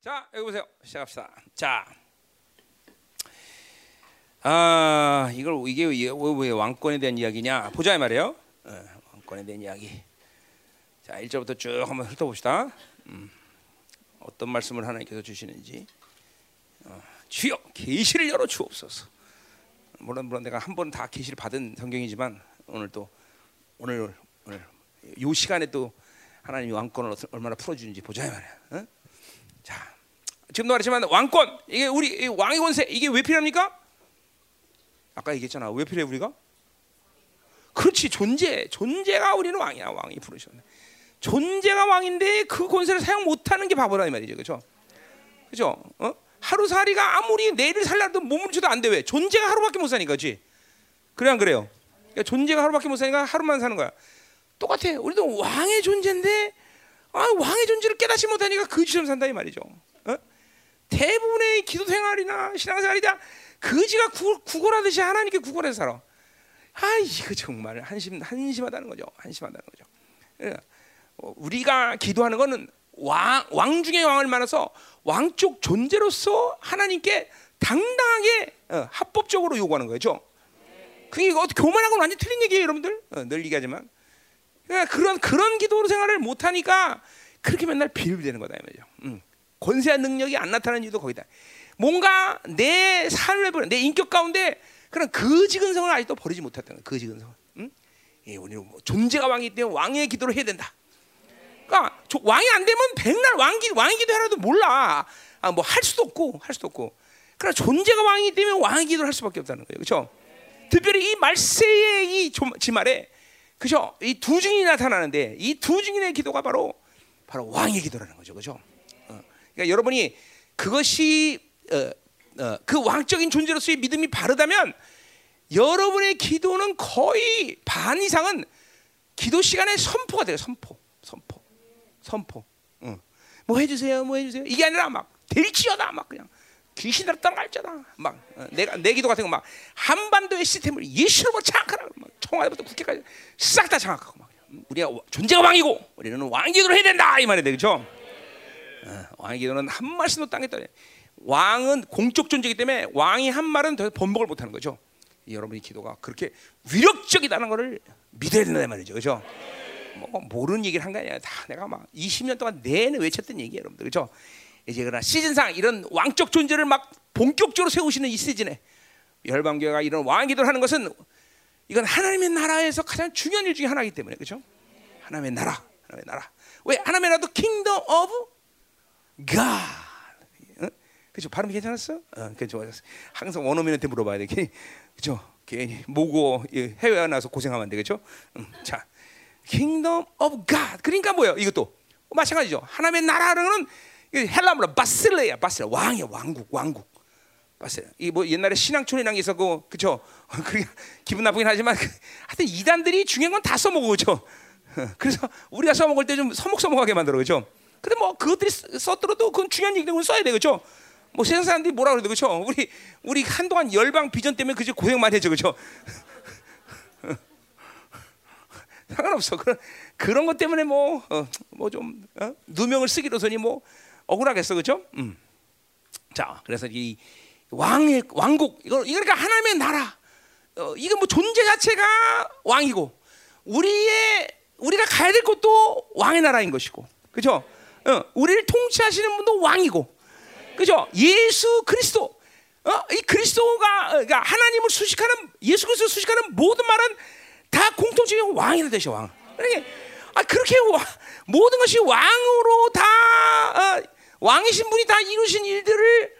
자, 여기 보세요. 시작합시다. 자, 아 이걸 이게 왜, 왜 왕권에 대한 이야기냐? 보자 이 말이에요. 어, 왕권에 대한 이야기. 자, 1절부터 쭉 한번 훑어봅시다. 음, 어떤 말씀을 하나님께서 주시는지. 어, 주여 계시를 열어 주옵소서. 물론 물론 내가 한 번 다 계시를 받은 성경이지만 오늘 또 오늘 오늘 요 시간에 또 하나님이 왕권을 얼마나 풀어주는지 보자 이 말이야. 어? 자, 지금도 말했지만 왕권 이게 우리 왕의 권세 이게 왜 필요합니까? 아까 얘기했잖아. 왜 필요해 우리가? 그렇지 존재 존재가 우리는 왕이야 왕이 부르셨네. 존재가 왕인데 그 권세를 사용 못하는 게 바보라 이 말이죠, 그렇죠? 그렇죠? 어? 하루살이가 아무리 내일을 살라도 몸을 줘도 안 돼. 왜? 존재가 하루밖에 못 사니까, 그렇지? 그래 안 그래요? 그러니까 존재가 하루밖에 못 사니까 하루만 사는 거야. 똑같아. 우리도 왕의 존재인데 아, 왕의 존재를 깨닫지 못하니까 거지처럼 산다 이 말이죠. 어? 대부분의 기도 생활이나 신앙생활이다 거지가 구걸하듯이 하나님께 구걸해서 살아. 아 이거 정말 한심 한심하다는 거죠. 한심하다는 거죠. 그러니까 우리가 기도하는 거는 왕, 왕 중의 왕을 말해서 왕족 존재로서 하나님께 당당하게 어, 합법적으로 요구하는 거죠. 그게 교만하고 완전 틀린 얘기예요, 여러분들. 어, 늘 얘기하지만. 그러니까 그런 그런 기도 생활을 못 하니까 그렇게 맨날 비밀되는 거다 이거죠. 음. 권세한 능력이 안 나타나는 이유도 거기다. 뭔가 내 삶을 내 인격 가운데 그런 거지 근성을 아직도 버리지 못했다는 거지 근성. 음? 예, 우리는 뭐 존재가 왕이기 때문에 왕의 기도를 해야 된다. 그러니까 왕이 안 되면 백날 왕기 왕의 기도하라도 몰라. 아, 뭐 할 수도 없고 할 수도 없고. 그러나 존재가 왕이기 때문에 왕의 기도를 할 수밖에 없다는 거예요. 그렇죠? 특별히 이 말세의 이 지말에 그죠? 이 두 증인이 나타나는데 이 두 증인의 기도가 바로 바로 왕의 기도라는 거죠, 그죠? 어. 그러니까 여러분이 그것이 어, 어, 그 왕적인 존재로서의 믿음이 바르다면 여러분의 기도는 거의 반 이상은 기도 시간에 선포가 돼요, 선포, 선포, 선포. 응. 뭐 해주세요, 뭐 해주세요. 이게 아니라 막 될지어다, 막 그냥 귀신 들었다 갈자다. 막 어, 내가 내 기도 같은 거 막 한반도의 시스템을 예수로 장악하라. 막 청와대부터 국회까지 싹 다 장악하고 막 우리가 존재가 왕이고 우리는 왕 기도를 해야 된다 이 말이 되죠. 어, 왕 기도는 한 말씀도 땅에 떠. 왕은 공적 존재이기 때문에 왕이 한 말은 더 번복을 못 하는 거죠. 여러분의 기도가 그렇게 위력적이다는 것을 믿어야 된다 말이죠. 그죠? 뭐 모르는 얘기를 한 게 아니라 다 내가 막 20년 동안 내내 외쳤던 얘기예요, 여러분들. 그죠? 이제 그러나 시즌상 이런 왕적 존재를 막 본격적으로 세우시는 이 시즌에 열방교회가 이런 왕기도를 하는 것은 이건 하나님의 나라에서 가장 중요한 일 중에 하나이기 때문에 그렇죠? 하나님의 나라, 하나님의 나라. 왜 하나님의 나라도 Kingdom of God. 그죠? 발음 괜찮았어? 어, 그 좋아졌어. 항상 원어민한테 물어봐야 돼. 그죠? 괜히 모르고 해외 나가서 고생하면 안 돼, 그죠? 음, 자, Kingdom of God. 그러니까 뭐예요? 이것도 마찬가지죠. 하나님의 나라는 헬라말로 바실레야, 바실레 왕이야, 왕국, 왕국. 바실레. 이뭐 옛날에 신앙촌이란 게 있었고, 그렇죠? 그 기분 나쁘긴 하지만 하여튼 이단들이 중요한 건 다 써먹어, 그렇죠? 그래서 우리가 써먹을 때 좀 서먹서먹하게 만들어, 그렇죠? 근데 뭐 그것들이 썼더라도 그건 중요한 얘기는 써야 돼, 그렇죠? 뭐 세상 사람들이 뭐라 그래도 그렇죠? 우리 우리 한동안 열방 비전 때문에 그저 고생 많이 했죠, 그렇죠? 상관없어. 그런 그런 것 때문에 뭐 뭐좀 어, 어? 누명을 쓰기로서니 뭐 억울하겠어, 그렇죠? 음. 자, 그래서 이 왕의 왕국 이거 그러니까 하나님의 나라. 어, 이건 뭐 존재 자체가 왕이고 우리의 우리가 가야 될 곳도 왕의 나라인 것이고, 그렇죠? 어, 우리를 통치하시는 분도 왕이고, 그렇죠? 예수 그리스도. 어? 이 그리스도가 그러니까 하나님을 수식하는 예수 그리스도 수식하는 모든 말은 다 공통적인 왕이라 되셔 왕. 그러니까 아 그렇게 와, 모든 것이 왕으로 다 어, 왕이신 분이 다 이루신 일들을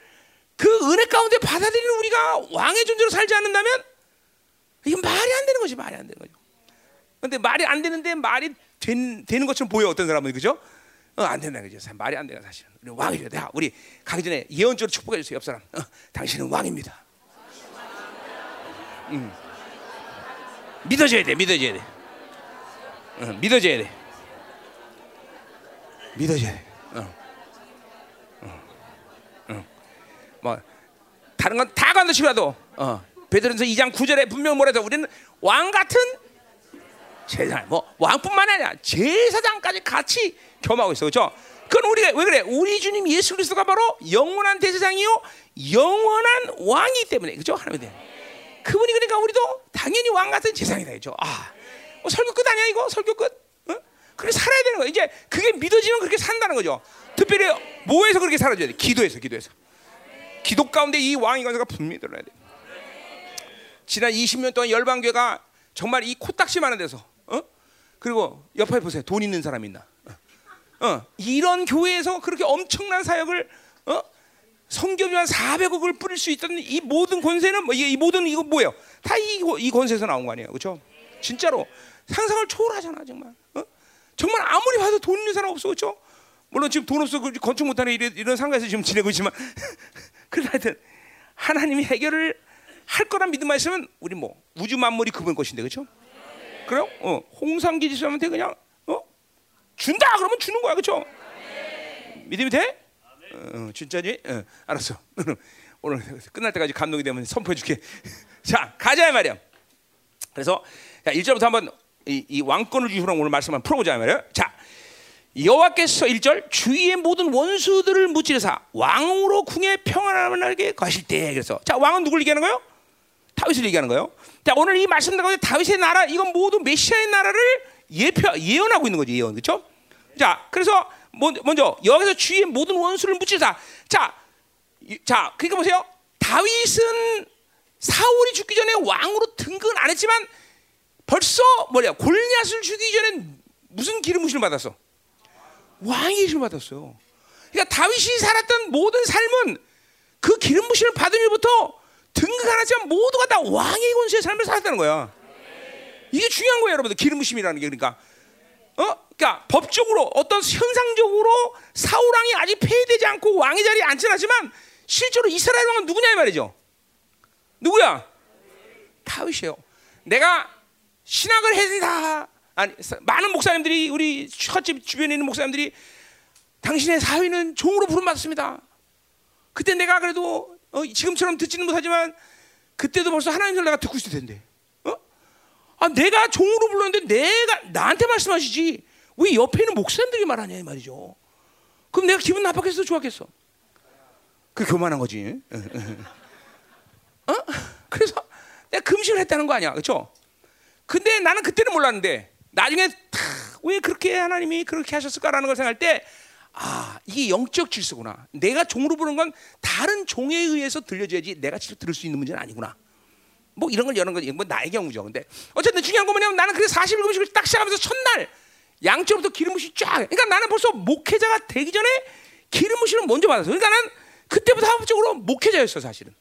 그 은혜 가운데 받아들이는 우리가 왕의 존재로 살지 않는다면 이건 말이 안 되는 거지 말이 안 되는 거죠. 근데 말이 안 되는데 말이 된, 되는 것처럼 보여 어떤 사람은 그죠? 어, 안 된다 그죠? 말이 안 돼요 사실은. 우리 왕이래. 야, 우리 가기 전에 예언적으로 축복해 주세요 옆 사람. 어, 당신은 왕입니다. 음. 믿어줘야 돼, 믿어줘야 돼. 어, 믿어줘야 돼. 믿어줘야 돼. 어. 뭐 다른 건다 간다치라도 어, 베드로전서 2장 9절에 분명 뭐래서 우리는 왕 같은 제사장 뭐 왕뿐만 아니라 제사장까지 같이 겸하고 있어 그렇죠? 그건 우리가 왜 그래? 우리 주님 예수 그리스도가 바로 영원한 대제사장이요 영원한 왕이기 때문에 그죠? 하나님 대 그분이 그러니까 우리도 당연히 왕 같은 제사장이다 그죠? 아, 뭐 설교 끝 아니야 이거 설교 끝? 어? 그렇게 살아야 되는 거야. 이제 그게 믿어지면 그렇게 산다는 거죠. 특별히 뭐에서 그렇게 살아줘야 돼? 기도에서, 기도에서. 기도 가운데 이 왕의 관세가 분명히 드러나야 돼. 지난 20년 동안 열방교가 정말 이 코딱지 많은 데서, 어? 그리고 옆에 보세요. 돈 있는 사람 있나? 어, 어. 이런 교회에서 그렇게 엄청난 사역을, 어? 성경이 한 400억을 뿌릴 수 있던 이 모든 권세는 뭐, 이, 이 모든 이거 뭐예요? 다 이 이 권세에서 나온 거 아니에요, 그렇죠? 진짜로 상상을 초월하잖아, 정말. 어? 정말 아무리 봐도 돈 있는 사람 없어, 그렇죠? 물론 지금 돈 없어 건축 못하는 이런, 이런 상가에서 지금 지내고 있지만, 그래도 하여튼 하나님이 해결을 할 거란 믿음만 있으면 우리 뭐 우주 만물이 그분 것인데, 그렇죠? 그래요? 어, 홍상기 지수한테 그냥 어? 준다 그러면 주는 거야, 그렇죠? 믿음이 돼? 어, 진짜지? 어, 알았어. 오늘 끝날 때까지 감동이 되면 선포해 줄게. 자, 가자 말이야. 그래서 자, 1절부터 한번 이, 이 왕권을 주시로 오늘 말씀 한번 풀어보자 말이야. 자, 여호와께서 1절 주위의 모든 원수들을 무찌르사 왕으로 궁에 평안하게 가실 때 그래서 자, 왕은 누굴 얘기하는 거예요? 다윗을 얘기하는 거예요. 자, 오늘 이 말씀 가운데 다윗의 나라 이건 모두 메시아의 나라를 예표 예언하고 있는 거지, 예언. 그렇죠? 자, 그래서 먼저 여기서 주위의 모든 원수를 무찌르사. 자, 자, 그러니까 보세요. 다윗은 사울이 죽기 전에 왕으로 등극은 안 했지만 벌써 뭐냐 골리앗을 죽이기 전에 무슨 기름 부심을 받았어? 왕의 기름을 받았어요. 그러니까 다윗이 살았던 모든 삶은 그 기름 부심을 받은 일부터 등극 안 하지만 모두가 다 왕의 권세의 삶을 살았다는 거야. 이게 중요한 거예요, 여러분들. 기름 부심이라는 게 그러니까. 어? 그러니까 법적으로 어떤 현상적으로 사울 왕이 아직 폐위되지 않고 왕의 자리에 앉진 않지만 실제로 이스라엘 왕은 누구냐 이 말이죠. 누구야? 다윗이에요. 내가 신학을 해다 아니 많은 목사님들이 우리 첫집 주변에 있는 목사님들이 당신의 사위는 종으로 부름 받습니다. 그때 내가 그래도 어, 지금처럼 듣지는 못하지만 그때도 벌써 하나님 을 내가 듣고 있을 텐데. 어? 아 내가 종으로 불렀는데 내가 나한테 말씀하시지 왜 옆에 있는 목사님들이 말하냐 이 말이죠. 그럼 내가 기분 나빴겠어 좋았겠어? 그 교만한 거지. 어? 그래서 내가 금식을 했다는 거 아니야, 그렇죠? 근데 나는 그때는 몰랐는데 나중에 왜 그렇게 하나님이 그렇게 하셨을까라는 걸 생각할 때 아, 이게 영적 질서구나. 내가 종으로 부르는 건 다른 종에 의해서 들려줘야지 내가 직접 들을 수 있는 문제는 아니구나. 뭐 이런 걸 여는 건 뭐 나의 경우죠. 근데 어쨌든 중요한 건 뭐냐면 나는 그래서 40일 금식을 딱 시작하면서 첫날 양쪽부터 기름 부시 쫙. 그러니까 나는 벌써 목회자가 되기 전에 기름 부시는 먼저 받았어. 그러니까 나는 그때부터 합법적으로 목회자였어 사실은.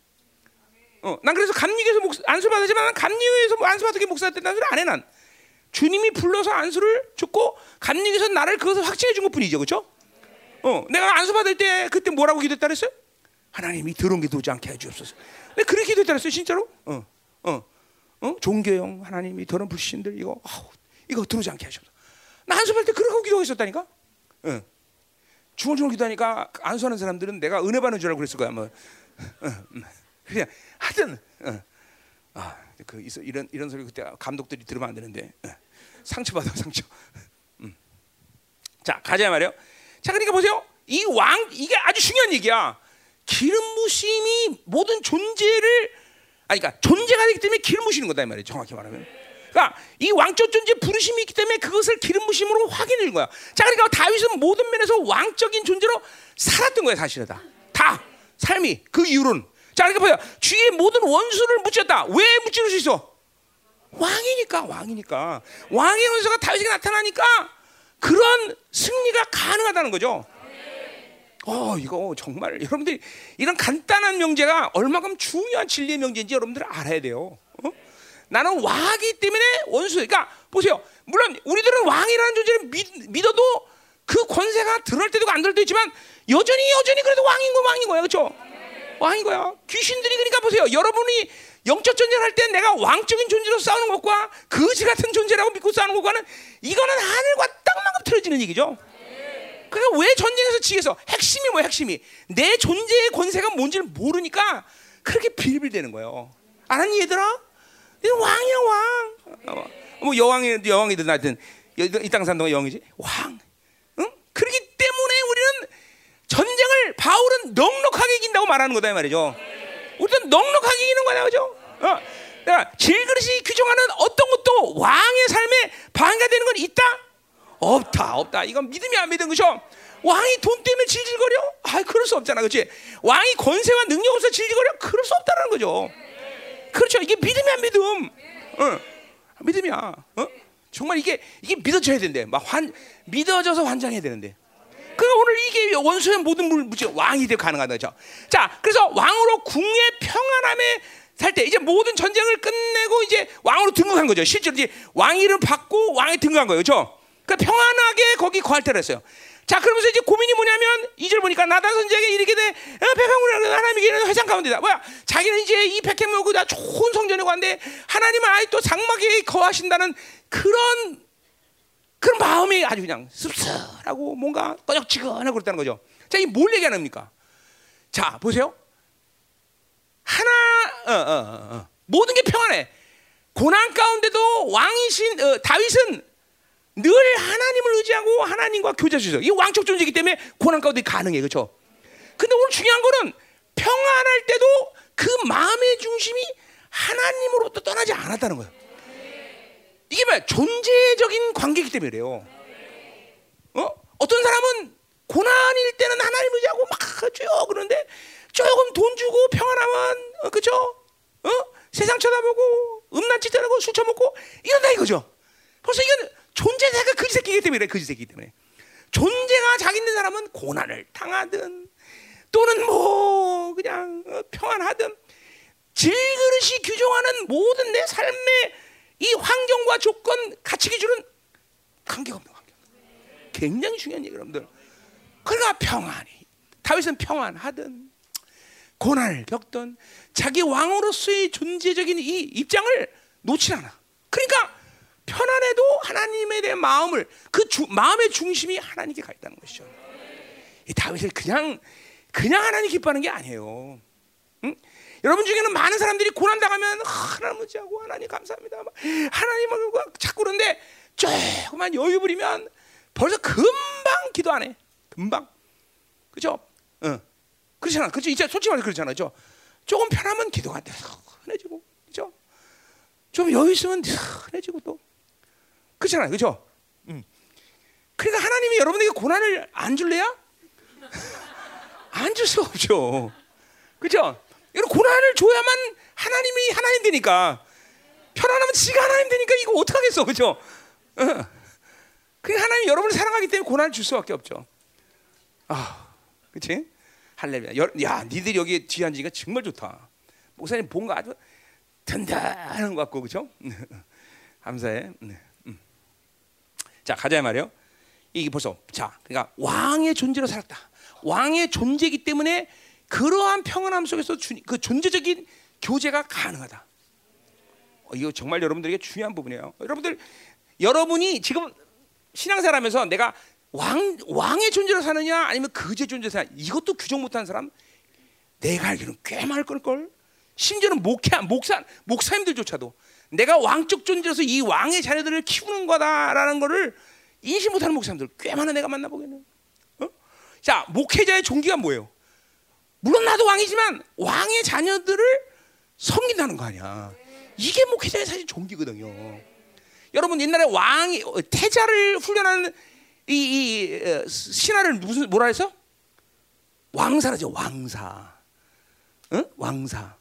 어, 난 그래서 감리교에서 목 안수 받았지만 감리교에서 안수 받게 목사 됐다는 소리 안 해 난. 주님이 불러서 안수를 줬고 감리교에서 나를 그것을 확증해 준 것뿐이죠, 그렇죠? 어, 내가 안수 받을 때 그때 뭐라고 기도했다 그랬어요? 하나님이 더러운 게 들어오지 않게 해주옵소서. 내가 그렇게 기도했다 그랬어요, 진짜로? 어, 어, 어, 종교형 하나님이 더러운 불신들 이거 아우, 이거 들어오지 않게 하셔서. 나 안수 받을 때 그렇게 기도했었다니까. 어. 중얼중얼 기도하니까 안수하는 사람들은 내가 은혜 받는 줄 알고 그랬을 거야, 뭐. 어, 음. 그냥 하여튼 어. 아, 그 이런 이런 소리 그때 감독들이 들으면 안 되는데 어. 상처 받아 상처. 음. 자 가자 말이요. 자 그러니까 보세요. 이 왕 이게 아주 중요한 얘기야. 기름 부심이 모든 존재를 아니 그러니까 존재가 되기 때문에 기름 부시는 거다 이 말이에요. 정확히 말하면. 그러니까 이 왕적 존재 부르심이 있기 때문에 그것을 기름 부심으로 확인하는 거야. 자 그러니까 다윗은 모든 면에서 왕적인 존재로 살았던 거야 사실은 다. 다 삶이 그 이유는 자, 그러니까 보세요. 주위의 모든 원수를 묻혔다. 왜 묻힐 수 있어? 왕이니까, 왕이니까. 왕의 원수가 다윗에게 나타나니까 그런 승리가 가능하다는 거죠. 어, 이거 정말 여러분들이 이런 간단한 명제가 얼마큼 중요한 진리의 명제인지 여러분들 알아야 돼요. 어? 나는 왕이기 때문에 원수. 그러니까 보세요. 물론 우리들은 왕이라는 존재를 믿, 믿어도 그 권세가 드러날 때도 안 드러날 때도 있지만 여전히 여전히 그래도 왕인 거 왕인 거야. 그렇죠? 왕인 거야. 귀신들이 그러니까 보세요. 여러분이 영적 전쟁을 할때 내가 왕적인 존재로 싸우는 것과 거지 같은 존재라고 믿고 싸우는 것과는 이거는 하늘과 땅만큼 틀어지는 얘기죠. 그러니까 왜 전쟁에서 지겠어? 핵심이 뭐야? 핵심이 내 존재의 권세가 뭔지를 모르니까 그렇게 빌빌대는 거예요. 아니 얘들아, 네 왕이야 왕. 어, 뭐 여왕이 여왕이든 하여튼 이 땅 산다가 영이지 왕. 응? 그렇기 때문에 우리는 바울은 넉넉하게 이긴다고 말하는 거다 이 말이죠. 우리도 넉넉하게 이기는 거야, 그죠? 어. 그러니까 질그릇이 규정하는 어떤 것도 왕의 삶에 방해가 되는 건 있다? 없다, 없다. 이건 믿음이 안 믿은 거죠. 왕이 돈 때문에 질질거려? 아, 그럴 수 없잖아, 그렇지? 왕이 권세와 능력 없어 질질거려? 그럴 수 없다는 거죠. 그렇죠. 이게 믿음이 안 믿음. 어. 믿음이야. 어? 정말 이게 이게 믿어져야 된대. 막 환 믿어져서 환장해야 되는데. 그 오늘 이게 원수의 모든 물무지 왕이 되고 가능하다 죠 자, 그래서 왕으로 궁의 평안함에 살 때 이제 모든 전쟁을 끝내고 이제 왕으로 등극한 거죠. 실제로 이제 왕위를 받고 왕에 등극한 거예요. 그렇죠? 그 평안하게 거기 거할 때를 했어요. 자, 그러면서 이제 고민이 뭐냐면 이절 보니까 나단 선지에게 이르게 돼 어, 백성을 하나님에게는 회상 가운데다. 뭐야? 자기는 이제 이 모고 다 좋은 성전에 갔는데 하나님은 아예 또 장막에 거하신다는 그런 그런 마음이 아주 그냥 씁쓸하고 뭔가 꺼적지근하고 그렇다는 거죠. 자, 이 뭘 얘기하는 겁니까? 자, 보세요. 하나, 어, 어, 어, 어. 모든 게 평안해. 고난 가운데도 왕이신 어, 다윗은 늘 하나님을 의지하고 하나님과 교제하셔서 이 왕적 존재이기 때문에 고난 가운데 가능해, 그렇죠? 근데 오늘 중요한 거는 평안할 때도 그 마음의 중심이 하나님으로부터 떠나지 않았다는 거예요. 이게 뭐야? 존재적인 관계이기 때문에 그래요. 어? 어떤 사람은 고난일 때는 하나님 의지하고 막 하죠. 그런데 조금 돈 주고 평안하면 어, 그죠? 어? 세상 쳐다보고 음란짓 하고 술 처먹고 이런다 이거죠. 벌써 이건 존재자가 그지 새끼기 때문에. 그지 새끼기 때문에 존재가 자기 있는 사람은 고난을 당하든 또는 뭐 그냥 어, 평안하든 질그릇이 규정하는 모든 내 삶의 이 환경과 조건 가치 기준은 관계가 없는 관계. 굉장히 중요한 얘기 여러분들. 그러니까 평안이 다윗은 평안하든 고난을 겪든 자기 왕으로서의 존재적인 이 입장을 놓지 않아. 그러니까 편안해도 하나님에 대한 마음을 그 주, 마음의 중심이 하나님께 가 있다는 것이죠. 이 다윗을 그냥 그냥 하나님 기뻐하는 게 아니에요. 응? 여러분 중에는 많은 사람들이 고난 당하면 하나님 의지하고 하나님 감사합니다. 하나님을 자꾸 그런데 조금만 여유 부리면 벌써 금방 기도 안 해. 금방. 그죠? 어. 그렇잖아. 그죠? 이제 솔직히 말해서 그렇잖아요. 죠 조금 편하면 기도가 안 돼. 흔해지고. 그죠? 좀 여유 있으면 흔해지고 또. 그렇잖아요. 그죠? 음. 그러니까 하나님이 여러분에게 고난을 안 줄래야? 안 줄 수 없죠. 그죠? 여러분 고난을 줘야만 하나님이 하나님 되니까 편안하면 지가 하나님 되니까 이거 어떡 하겠어, 그죠? 어. 그 하나님 여러분을 사랑하기 때문에 고난을 줄 수밖에 없죠. 아, 그렇지? 할렐루야. 야, 니들 여기 뒤에 앉으니까 정말 좋다. 목사님 본거 아주 든든한 것 같고, 그죠? 감사해. 네. 음. 자, 가자 말이요. 이게 벌써 자, 그러니까 왕의 존재로 살았다. 왕의 존재이기 때문에 그러한 평안함 속에서 주, 그 존재적인 교제가 가능하다. 어, 이거 정말 여러분들에게 중요한 부분이에요. 여러분들 여러분이 지금 신앙생활하면서 내가 왕 왕의 존재로 사느냐 아니면 그제 존재로 사느냐 이것도 규정 못하는 사람 내가 알기로는 꽤 많을 걸. 심지어는 목회 목사 목사님들조차도 내가 왕적 존재로서 이 왕의 자녀들을 키우는 거다라는 것을 인식 못하는 목사님들 꽤 많아 내가 만나보기는. 어? 자 목회자의 종기가 뭐예요? 물론 나도 왕이지만 왕의 자녀들을 섬긴다는 거 아니야. 이게 목회자의 사실 종기거든요. 여러분 옛날에 왕이 어, 태자를 훈련하는 이, 이 어, 신하를 무슨 뭐라 해서 왕사라죠 왕사, 응? 왕사.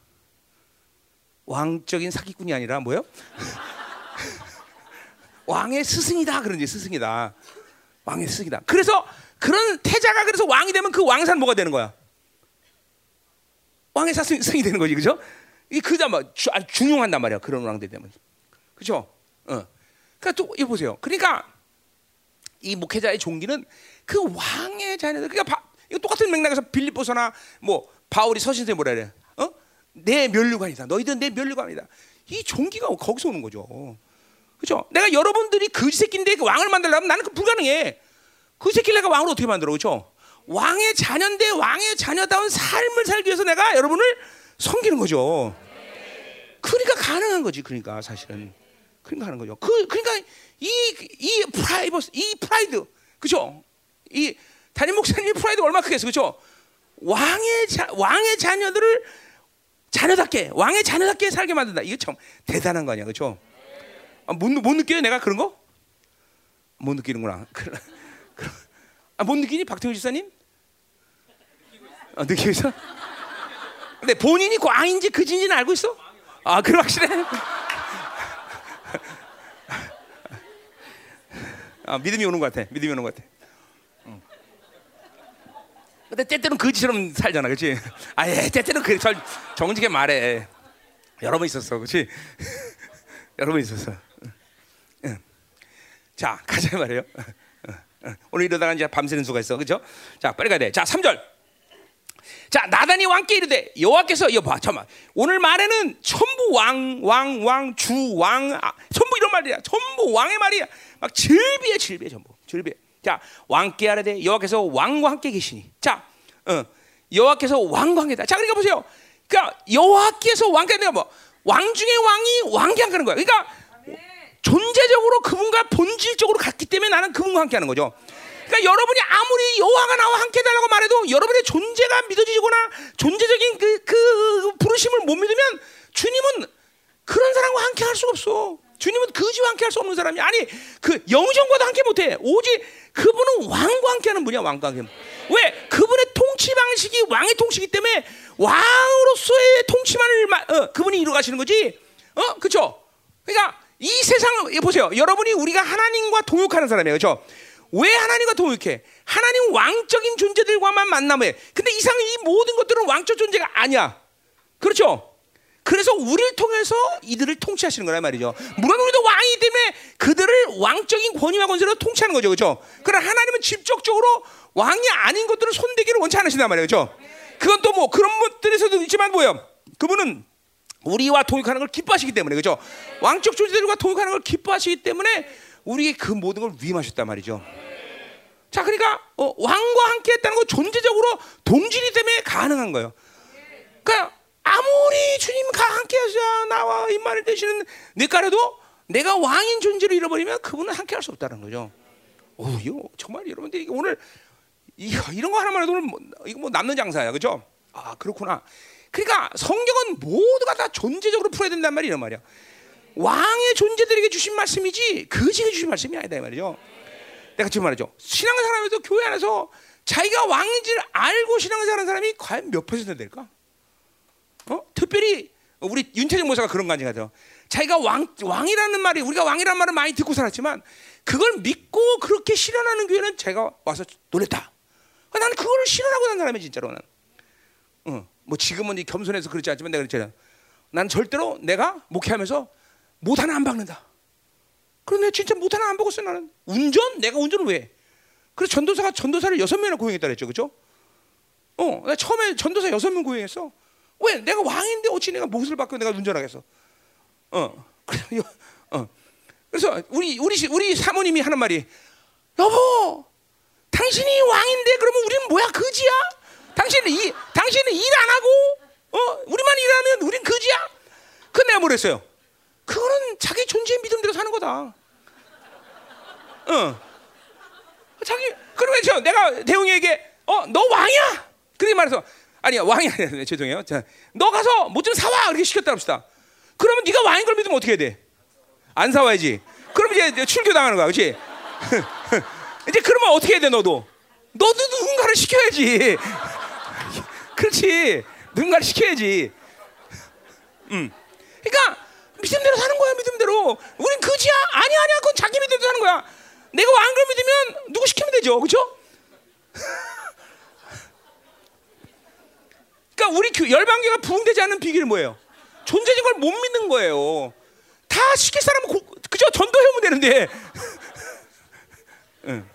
왕적인 사기꾼이 아니라 뭐요? 왕의 스승이다 그런지 스승이다. 왕의 스승이다. 그래서 그런 태자가 그래서 왕이 되면 그 왕사는 뭐가 되는 거야? 왕의 사승이 되는 거지, 그죠? 이 그다 뭐 아주 중요한단 말이야. 그런 왕들 되면, 그죠? 어. 그러니까 또이 보세요. 그러니까 이 목회자의 종기는 그 왕의 자녀들. 그러니까 바, 이거 똑같은 맥락에서 빌립보서나 뭐 바울이 서신서에 뭐라 그래? 어? 내 면류관이다. 너희들 내 면류관이다. 이 종기가 거기서 오는 거죠. 그죠? 내가 여러분들이 그 새끼인데 그 왕을 만들려면 나는 그 불가능해. 그 새끼를 내가 왕으로 어떻게 만들어, 그죠? 왕의 자녀인데 왕의 자녀다운 삶을 살기 위해서 내가 여러분을 섬기는 거죠. 그러니까 가능한 거지. 그러니까 사실은 그러니까 하는 거죠. 그 그러니까 이 이 프라이버스 이 프라이드 그죠? 이 담임 목사님이 프라이드 얼마 크겠어, 그죠? 왕의 자, 왕의 자녀들을 자녀답게 왕의 자녀답게 살게 만든다. 이거 참 대단한 거 아니야, 그렇죠? 아, 못, 못 느껴요, 내가 그런 거? 못 느끼는구나. 아, 못 느끼니, 박태훈 집사님? 아, 느끼고 있어? 근데 본인이 왕인지 거진지는 알고 있어? 아, 그럼 확실해? 아, 믿음이 오는 것 같아. 믿음이 오는 것 같아. 응. 근데 때때로는 거지처럼 살잖아, 그렇지? 아예 때때로는 그 절, 정직하게 말해. 여러 번 있었어, 그렇지? 여러 번 있었어. 응. 자, 가자 말이에요. 오늘 이러다가 이제 밤새는 수가 있어, 그렇죠? 자, 빨리 가야 돼. 자, 3절. 자 나단이 왕께 이르되 여호와께서 이거 봐 잠만. 오늘 말에는 전부 왕 왕 왕 주왕 아, 전부 이런 말이야. 전부 왕의 말이야. 막 질비해 질비해 전부. 질비해. 자 왕께 하라되 여호와께서 왕과 함께 계시니. 자 어, 여호와께서 왕과 함께다. 자 그러니까 보세요. 그러니까 여호와께서 왕께 내가 뭐왕 중에 왕이 왕께 함께하는 거야. 그러니까 존재적으로 그분과 본질적으로 같기 때문에 나는 그분과 함께하는 거죠. 그러니까 여러분이 아무리 여호와가 나와 함께 달라고 말해도 여러분의 존재가 믿어지거나 존재적인 그, 그 부르심을 못 믿으면 주님은 그런 사람과 함께 할 수가 없어. 주님은 그지와 함께 할 수 없는 사람이 아니 그 영정과도 함께 못해. 오직 그분은 왕과 함께하는 분이야 왕과 함께. 왜 그분의 통치 방식이 왕의 통치기 때문에 왕으로서의 통치만을 어, 그분이 이루어가시는 거지. 어 그렇죠? 그러니까 이 세상을 보세요. 여러분이 우리가 하나님과 동역하는 사람이에요, 그렇죠? 왜 하나님과 동역해? 하나님 왕적인 존재들과만 만나면 해. 근데 이상 이 모든 것들은 왕적 존재가 아니야. 그렇죠? 그래서 우리를 통해서 이들을 통치하시는 거란 말이죠. 물론 우리도 왕이기 때문에 그들을 왕적인 권위와 권세로 통치하는 거죠. 그렇죠? 그러나 하나님은 직접적으로 왕이 아닌 것들을 손대기를 원치 않으신단 말이에요. 그렇죠? 그건 또 뭐 그런 것들에서도 있지만 뭐예요? 그분은 우리와 동역하는 걸 기뻐하시기 때문에 그렇죠? 왕적 존재들과 동역하는 걸 기뻐하시기 때문에 우리의 그 모든 걸 위임하셨단 말이죠. 자, 그러니까 어, 왕과 함께 했다는 건 존재적으로 동질이 때문에 가능한 거예요. 그러니까 아무리 주님과 함께하자 나와 임마를 되시는 내가라도 내가 왕인 존재를 잃어버리면 그분은 함께 할 수 없다는 거죠. 오, 이거 정말 여러분들 이게 오늘 이거, 이런 거 하나만 해도 오늘 뭐, 이거 뭐 남는 장사야, 그죠? 아 그렇구나. 그러니까 성경은 모두가 다 존재적으로 풀어야 된단 이런 말이야. 왕의 존재들에게 주신 말씀이지 그지에 주신 말씀이 아니다 이 말이죠. 내가 지금 말이죠. 신앙생활하면서 교회 안에서 자기가 왕인지를 알고 신앙생활하는 사람이 과연 몇 퍼센트 될까? 어? 특별히 우리 윤태정 모사가 그런 간지 가죠. 자기가 왕 왕이라는 말이 우리가 왕이라는 말을 많이 듣고 살았지만 그걸 믿고 그렇게 실현하는 교회는 제가 와서 놀랬다. 나는 그거를 실현하고 난 사람이 진짜로 난. 어, 뭐 지금은 겸손해서 그렇지 않지만 내가 그랬잖아. 난 절대로 내가 목회하면서 못 하나 안 박는다. 그런데 진짜 못 하나 안 박았어 나는. 운전? 내가 운전을 왜? 그래서 전도사가 전도사를 여섯 명이나 고용했다 그랬죠, 그렇죠? 어, 나 처음에 전도사 여섯 명 고용했어. 왜? 내가 왕인데 어찌 내가 못을 받고 내가 운전하겠어? 어, 어. 그래서 우리 우리 우리 사모님이 하는 말이 여보, 당신이 왕인데 그러면 우리는 뭐야 거지야? 당신은 이 당신은 일 안 하고 어 우리만 일하면 우린 거지야? 그 내가 뭐랬어요? 그거는 자기 존재의 믿음대로 사는 거다. 어. 자기 그러면 저 내가 대웅이에게 어 너 왕이야. 그렇게 말해서 아니야 왕이 아니야 죄송해요. 자, 너 가서 뭐 좀 사와 이렇게 시켰다 합시다. 그러면 네가 왕인 걸 믿으면 어떻게 해야 돼? 안 사와야지. 그럼 이제 출교 당하는 거야, 그렇지? 이제 그러면 어떻게 해야 돼 너도? 너도 누군가를 시켜야지. 그렇지. 누군가를 시켜야지. 음. 그러니까 믿음대로 사는 거야, 믿음대로. 우린 그지야? 아니야, 아니야. 그건 자기 믿음대로 사는 거야. 내가 왕을 믿으면 누구 시키면 되죠, 그렇죠? 그러니까 우리 열방교가 부흥되지 않는 비결이 뭐예요? 존재적인 걸 못 믿는 거예요. 다 시킬 사람은 고, 그죠? 전도해오면 되는데. 응.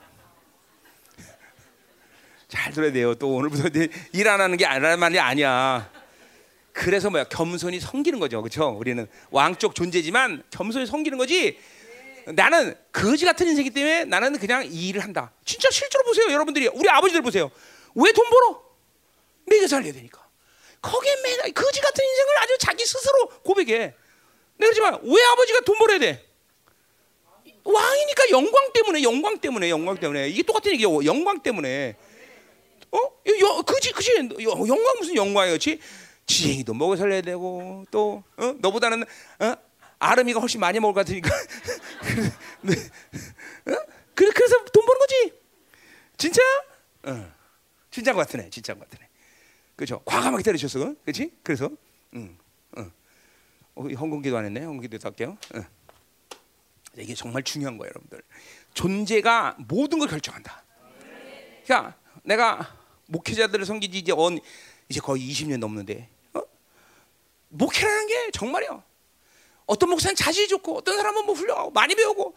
잘 들어야 돼요. 또 오늘부터 일 안 하는 게 아니라는 말이 아니야. 그래서 뭐야 겸손히 섬기는 거죠, 그렇죠? 우리는 왕적 존재지만 겸손히 섬기는 거지. 나는 거지 같은 인생이기 때문에 나는 그냥 일을 한다. 진짜 실제로 보세요, 여러분들이 우리 아버지들 보세요. 왜 돈 벌어? 매겨 살려야 되니까. 거기에 매 거지 같은 인생을 아주 자기 스스로 고백해. 내가 그러지만 왜 아버지가 돈 벌어야 돼? 왕이니까 영광 때문에, 영광 때문에, 영광 때문에 이게 똑같은 얘기예요. 영광 때문에. 어? 여, 그지 그지 영광 무슨 영광이었지? 지행이도 먹어 살려야 되고 또 어? 너보다는 어? 아름이가 훨씬 많이 먹을 것 같으니까 네. 어? 그래, 그래서 돈 버는 거지 진짜? 어. 진짜인 것 같으네 진짜인 것 같으네 그죠 과감하게 때려쳤어 그렇지? 그래서 응. 응. 어, 헌금기도 안 했네 헌금기도 할게요 응. 이게 정말 중요한 거예요 여러분들 존재가 모든 걸 결정한다 그러니까 내가 목회자들을 섬긴 지 이제 언 이제 거의 20년 넘는데 어? 목회라는 게 정말이요. 어떤 목사는 자질이 좋고 어떤 사람은 뭐 훌륭하고 많이 배우고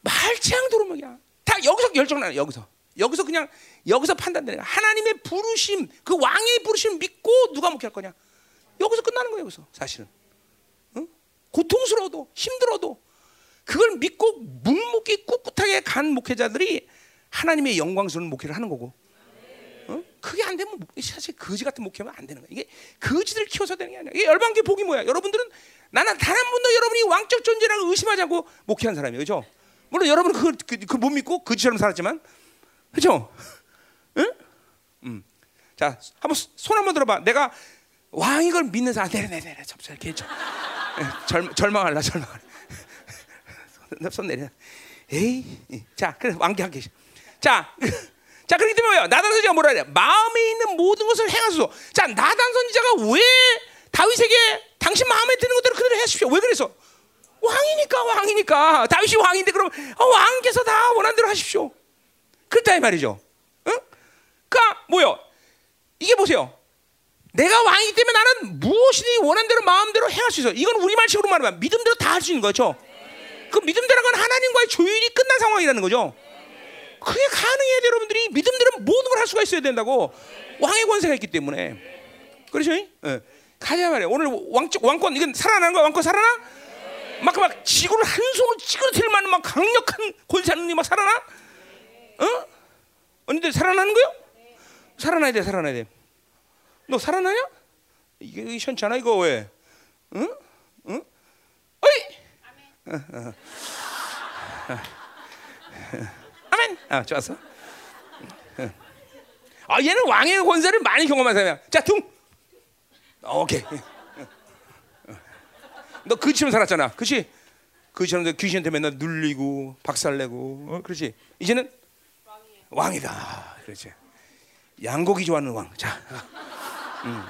말짱 도루묵이야. 다 여기서 결정나 여기서 여기서 그냥 여기서 판단되는. 하나님의 부르심 그 왕의 부르심 믿고 누가 목회할 거냐. 여기서 끝나는 거예요. 여기서 사실은 어? 고통스러워도 힘들어도 그걸 믿고 묵묵히 꿋꿋하게 간 목회자들이 하나님의 영광스러운 목회를 하는 거고. 어? 그게 안 되면 사실 거지 같은 목회하면 안 되는 거야. 이게 거지들 키워서 되는 게 아니야. 이게 열방교 복이 뭐야? 여러분들은 나는 단한 번도 여러분이 왕적 존재라고 의심하지 않고 목회한 사람이에요. 그죠? 물론 여러분은 그걸 그, 그, 못 믿고 거지처럼 살았지만 그죠? 응? 음. 자, 한번 손 한번 들어봐. 내가 왕이 걸 믿는 사람 내려 내려 내려 접수 이렇게 절, 절, 절망할라 절망할라. 손 내려. 에이, 자, 그래 왕기 한 개씩. 자, 자 그렇기 때문에 뭐야? 나단 선지자가 뭐라 그래? 마음에 있는 모든 것을 행하소서. 자, 나단 선지자가 왜 다윗에게 당신 마음에 드는 것들을 그대로 하십시오. 왜 그래서? 왕이니까 왕이니까 다윗이 왕인데 그럼 어, 왕께서 다 원한 대로 하십시오. 그렇다 이 말이죠. 응? 그러니까 뭐요? 이게 보세요. 내가 왕이기 때문에 나는 무엇이든 원한 대로 마음대로 행할 수 있어. 이건 우리 말식으로 말하면 믿음대로 다 할 수 있는 거죠. 그 믿음대로는 하나님과의 조율이 끝난 상황이라는 거죠. 그게 가능해야 돼 여러분들이 믿음대로 모든 걸 할 수가 있어야 된다고 왕의 권세가 있기 때문에 그렇죠? 예. 가자 말이야. 오늘 왕적 왕권 이건 살아나는 거야. 왕권 살아나? 막막 지구를 한 손으로 찌그러뜨릴 만한 막 강력한 권세 하는 막 살아나? 어? 언니들 살아나는 거요? 살아나야 돼, 살아나야 돼. 너 살아나냐? 이게 현찮아 이거 왜? 응? 응? 어이? 어, 어. 아멘. 아, 좋았어. 아, 얘는 왕의 권세를 많이 경험한 사람이야. 자, 둥. 오케이. 너 그처럼 살았잖아. 그렇지? 그처럼 귀신한테 맨날 눌리고 박살내고. 어, 그렇지? 이제는 왕이다. 그렇지. 양고기 좋아하는 왕. 자. 음.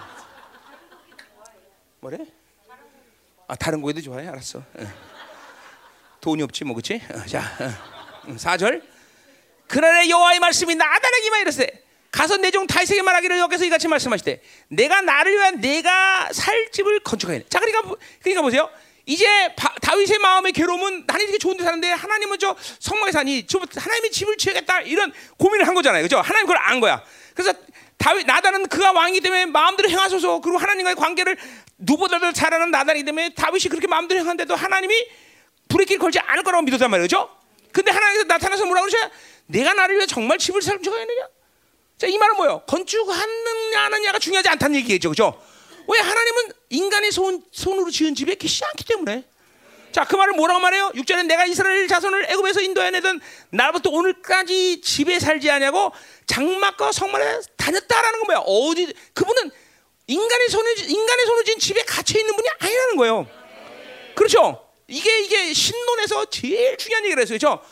뭐래? 아, 다른 고기도 좋아해. 알았어. 돈이 없지 뭐 그렇지? 자. 4절. 그날에 여호와의 말씀이 나다라기만 이르세 가서 내 종 다윗에게 말하기를 여기서 이같이 말씀하시되 내가 나를 위한 내가 살 집을 건축하겠네. 자 그러니까 그러니까 보세요. 이제 바, 다윗의 마음의 괴로움은 나는 이렇게 좋은 데 사는데 하나님은 저 성막에 사니 좀 하나님의 집을 지어야겠다 이런 고민을 한 거잖아요. 그죠? 하나님 그걸 안 거야. 그래서 다윗 나단은 그가 왕이기 때문에 마음대로 행하소서 그리고 하나님과의 관계를 누구보다도 잘하는 나단이기 때문에 다윗이 그렇게 마음대로 행하는데도 하나님이 불의 길 걸지 않을 거라고 믿었단 말이죠. 근데 하나님께서 나타나서 뭐라고 그러셔? 내가 나를 위해 정말 집을 건축하겠느냐? 자, 이 말은 뭐예요? 건축하느냐 하느냐가 중요하지 않다는 얘기겠죠. 그죠? 왜 하나님은 인간의 손, 손으로 지은 집에 계시지 않기 때문에. 자, 그 말을 뭐라고 말해요? 6절에 내가 이스라엘 자손을 애굽에서 인도해내던 날부터 오늘까지 집에 살지 않냐고 장막과 성막에 다녔다라는 건 뭐야? 어디 그분은 인간의 손을 인간의 손을 지은 집에 갇혀 있는 분이 아니라는 거예요. 그렇죠? 이게 이게 신론에서 제일 중요한 얘기를 했어요. 그렇죠?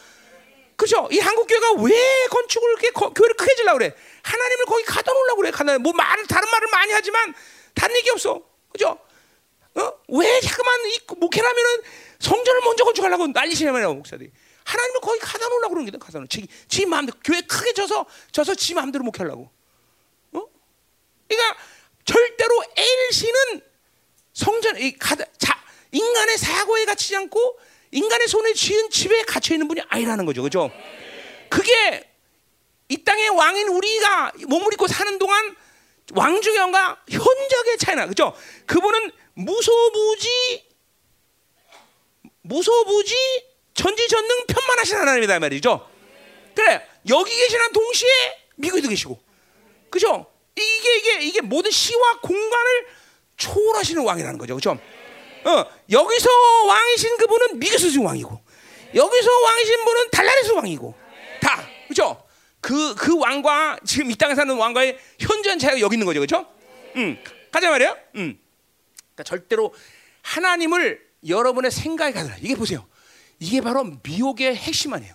그죠? 이 한국 교회가 왜 건축을 이렇게 거, 교회를 크게 지려고 그래? 하나님을 거기 가둬 놓으려고 그래. 하나님 뭐 말, 다른 말을 많이 하지만 다른 얘기 없어. 그죠? 어? 왜 자꾸만 이 목회라면은 성전을 먼저 건축하려고 난리시냐면 목사들이. 하나님을 거기 가다 놓으려고 그러는 게 가다 놓. 지, 지 마음대로 교회 크게 져서 져서 지 마음대로 목회하려고. 어? 그러니까 절대로 엘시는 성전 이 가다 자 인간의 사고에 갇히지 않고 인간의 손에 쥐은 집에 갇혀 있는 분이 아니라는 거죠, 그렇죠? 그게 이 땅의 왕인 우리가 몸을 입고 사는 동안 왕중의 왕과 현적의 차이나, 그렇죠? 그분은 무소부지, 무소부지, 전지전능 편만하신 하나님이다 말이죠. 그래 여기 계시는 동시에 미국에도 계시고, 그렇죠? 이게 이게 이게 모든 시와 공간을 초월하시는 왕이라는 거죠, 그렇죠? 어, 여기서 왕이신 그분은 미국에서 왕이고 여기서 왕이신 분은 달라에서 왕이고 다 그죠? 그, 그 왕과 지금 이 땅에 사는 왕과의 현저한 차이가 여기 있는 거죠. 그렇죠? 음. 가자 말이에요. 음. 그러니까 절대로 하나님을 여러분의 생각에 가둬라. 이게 보세요. 이게 바로 미혹의 핵심 아니에요.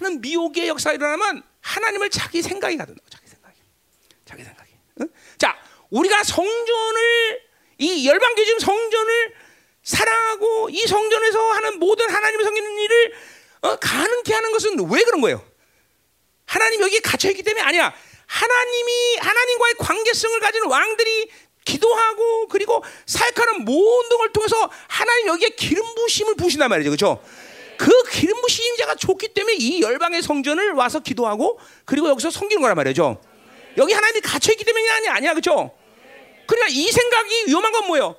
많은 미혹의 역사가 일어나면 하나님을 자기 생각에 가둔다. 자기 생각에. 자기 생각에. 응? 자, 우리가 성전을 이 열방교 지금 성전을 사랑하고 이 성전에서 하는 모든 하나님의 섬기는 일을 어, 가능케 하는 것은 왜 그런 거예요? 하나님 여기 갇혀 있기 때문에 아니야. 하나님이 하나님과의 관계성을 가진 왕들이 기도하고 그리고 사역하는 모든 걸 통해서 하나님 여기에 기름 부심을 부신단 말이죠. 그렇죠? 그 기름 부심 자가 좋기 때문에 이 열방의 성전을 와서 기도하고 그리고 여기서 섬기는 거란 말이죠. 여기 하나님이 갇혀 있기 때문이 아니야. 아니야. 그렇죠? 그러니까 이 생각이 위험한 건 뭐예요?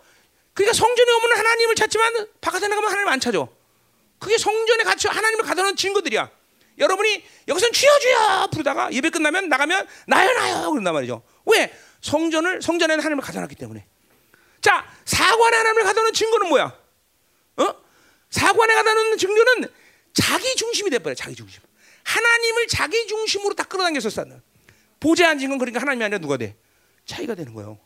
그러니까 성전에 오면 하나님을 찾지만 바깥에 나가면 하나님 안 찾아. 그게 성전에 갇혀 하나님을 가둬놓은 증거들이야. 여러분이 여기서는 주여 주여 부르다가 예배 끝나면 나가면 나요 나요 그런단 말이죠. 왜? 성전을 성전에 하나님을 가둬놨기 때문에. 자 사관에 하나님을 가둬놓은 증거는 뭐야? 어? 사관에 가둬놓은 증거는 자기 중심이 돼버려. 자기 중심. 하나님을 자기 중심으로 딱 끌어당겼었다는. 보좌에 앉은 건 그러니까 하나님이 아니라 누가 돼? 차이가 되는 거예요.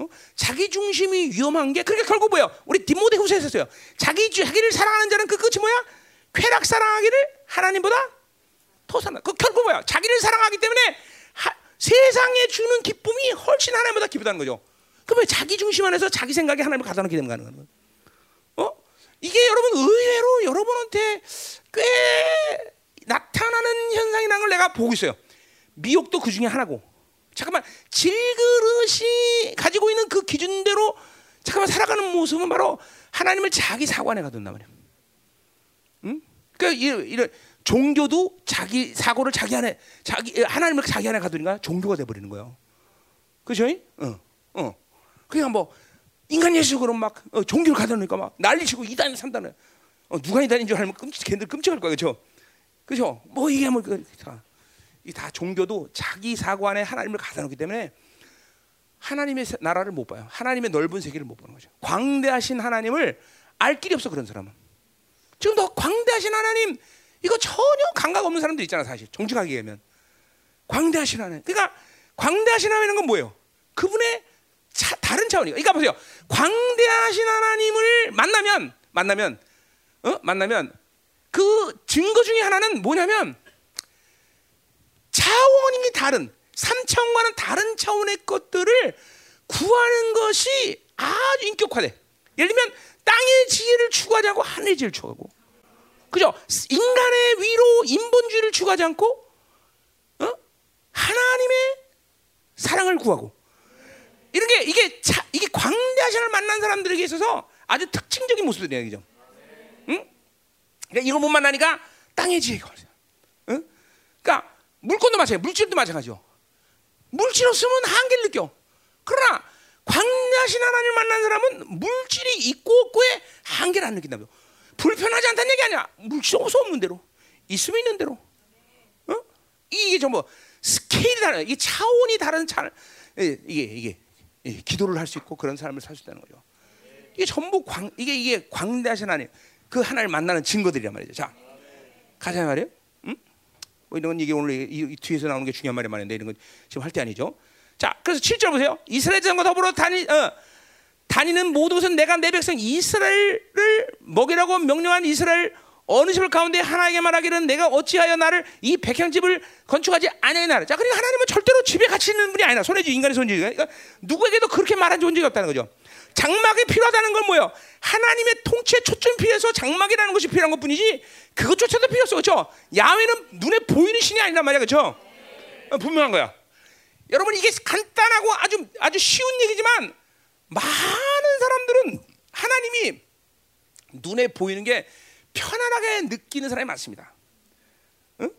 어? 자기 중심이 위험한 게 그러니까 결국 뭐예요? 우리 디모데후서에 있었어요. 자기 자기를 사랑하는 자는 그 끝이 뭐야? 쾌락 사랑하기를 하나님보다 더 사랑. 그 결국 뭐야? 자기를 사랑하기 때문에 하, 세상에 주는 기쁨이 훨씬 하나님보다 기쁘다는 거죠. 그러면 자기 중심 안에서 자기 생각에 하나님을 가다 놓게 되는 거는 어? 이게 여러분 의외로 여러분한테 꽤 나타나는 현상이라는 걸 내가 보고 있어요. 미혹도 그 중에 하나고. 잠깐만 질그릇이 가지고 있는 그 기준대로 잠깐만 살아가는 모습은 바로 하나님을 자기 사고 안에 가둔단 말이야. 응? 그러니까 이런 종교도 자기 사고를 자기 안에 자기 하나님을 자기 안에 가두니까 종교가 돼 버리는 거예요. 그죠? 어, 어. 그냥 뭐 인간 예술으로 막 어, 종교를 가둬놓으니까 막 난리치고 이단 산다는 어, 누가 이단인 줄 알면 끔찍 걔들 끔찍할 거야, 그죠? 그죠? 뭐 이게 뭐 그, 다, 이 다 종교도 자기 사고 안에 하나님을 가둬놓기 때문에 하나님의 나라를 못 봐요. 하나님의 넓은 세계를 못 보는 거죠. 광대하신 하나님을 알 길이 없어 그런 사람은. 지금 더 광대하신 하나님 이거 전혀 감각 없는 사람들 있잖아 사실 정직하게 얘기하면 광대하신 하나님. 그러니까 광대하신 하나님은 건 뭐예요? 그분의 차, 다른 차원이에요. 그러니까 보세요. 광대하신 하나님을 만나면 만나면 어? 만나면 그 증거 중에 하나는 뭐냐면 차원이 다른 3차원과는 다른 차원의 것들을 구하는 것이 아주 인격화돼. 예를 들면 땅의 지혜를 추구하지 않고 하늘의 지혜를 추구하고 그죠? 인간의 위로 인본주의를 추구하지 않고 어? 하나님의 사랑을 구하고 이런 게 이게 차, 이게 광대하신을 만난 사람들에게 있어서 아주 특징적인 모습들이에요, 그죠? 응? 그러니까 이걸 못 만나니까 땅의 지혜가? 그러니까 물건도 마찬가지, 물질도 마찬가지죠. 물질 없으면 한계를 느껴. 그러나 광대하신 하나님을 만난 사람은 물질이 있고 없고의 한계를 안 느낀다고요. 불편하지 않다는 얘기 아니야. 물질 없어 없는 대로 있으면 있는 대로. 어? 이게 전부 스케일이 다른, 이게 차원이 다른 차, 이게 이게, 이게 기도를 할 수 있고 그런 삶을 살 수 있다는 거죠. 이게 전부 광, 이게 이게 광대하신 하나님, 그 하나님을 만나는 증거들이란 말이죠. 자, 가자 말이에요. 응? 뭐 이런 건 이게 오늘 이, 이 뒤에서 나오는 게 중요한 말이 말인데 이런 건 지금 할 때 아니죠. 자, 그래서 7절 보세요. 이스라엘 자과 더불어 다니, 어, 다니는 모든 것은 내가 내 백성 이스라엘을 먹이라고 명령한 이스라엘 어느 집을 가운데 하나에게 말하기를 내가 어찌하여 나를 이 백향집을 건축하지 아니하나 자 그러니까 하나님은 절대로 집에 같이 있는 분이 아니라 쥐 인간의 손이 그러니까 누구에게도 그렇게 말한 적이 없다는 거죠 장막이 필요하다는 건 뭐예요 하나님의 통치에 초점 피해서 장막이라는 것이 필요한 것뿐이지 그것조차도 필요 없어 그렇죠 야훼는 눈에 보이는 신이 아니란 말이야 그렇죠 분명한 거야 여러분 이게 간단하고 아주 아주 쉬운 얘기지만 많은 사람들은 하나님이 눈에 보이는 게 편안하게 느끼는 사람이 많습니다. 응?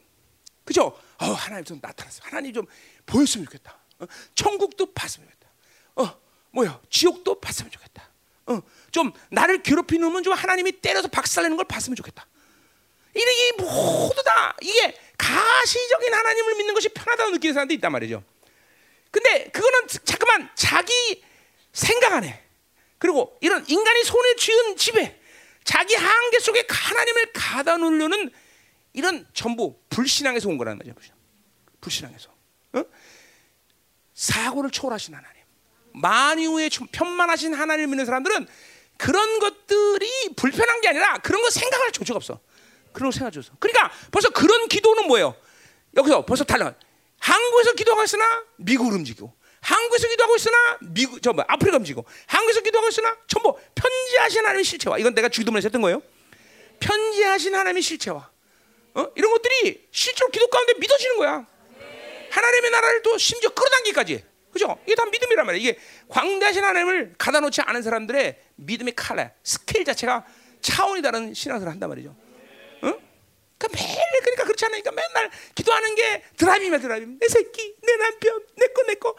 그죠? 어, 하나님 좀 나타났어. 하나님 좀 보였으면 좋겠다. 어? 천국도 봤으면 좋겠다. 어, 뭐야? 지옥도 봤으면 좋겠다. 어, 좀 나를 괴롭히는 놈좀 하나님이 때려서 박살내는 걸 봤으면 좋겠다. 이게 모두 다 이게 가시적인 하나님을 믿는 것이 편하다고 느끼는 사람도 있단 말이죠. 근데 그거는 잠깐만 자기 생각 안에 그리고 이런 인간이 손에 쥐은 집에 자기 한계 속에 하나님을 가다 놓으려는 이런 전부 불신앙에서 온 거라는 거죠. 불신앙. 불신앙에서. 어? 사고를 초월하신 하나님. 만유의 편만하신 하나님을 믿는 사람들은 그런 것들이 불편한 게 아니라 그런 거 생각할 조치가 없어. 그런 거 생각할 조치 없어. 그러니까 벌써 그런 기도는 뭐예요? 여기서 벌써 달라. 한국에서 기도하고 있으나 미국을 움직이고 한국에서 기도하고 있으나 미국 저 뭐 아프리카 움직이고 한국에서 기도하고 있으나 전부 편지하신 하나님의 실체와 이건 내가 주기도문에서 했던 거예요. 편재하신 하나님의 실체와 어? 이런 것들이 실제로 기도 가운데 믿어지는 거야. 하나님의 나라를 또 심지어 끌어당기까지. 그죠? 이게 다 믿음이란 말이야. 이게 광대하신 하나님을 가둬 놓지 않은 사람들의 믿음의 칼라, 스케일 자체가 차원이 다른 신앙생활을 한단 말이죠. 응? 그러니까 매일 그러니까 그렇지 않으니까 맨날 기도하는 게 드라임이면 드라임. 내 새끼, 내 남편, 내 거, 내 거.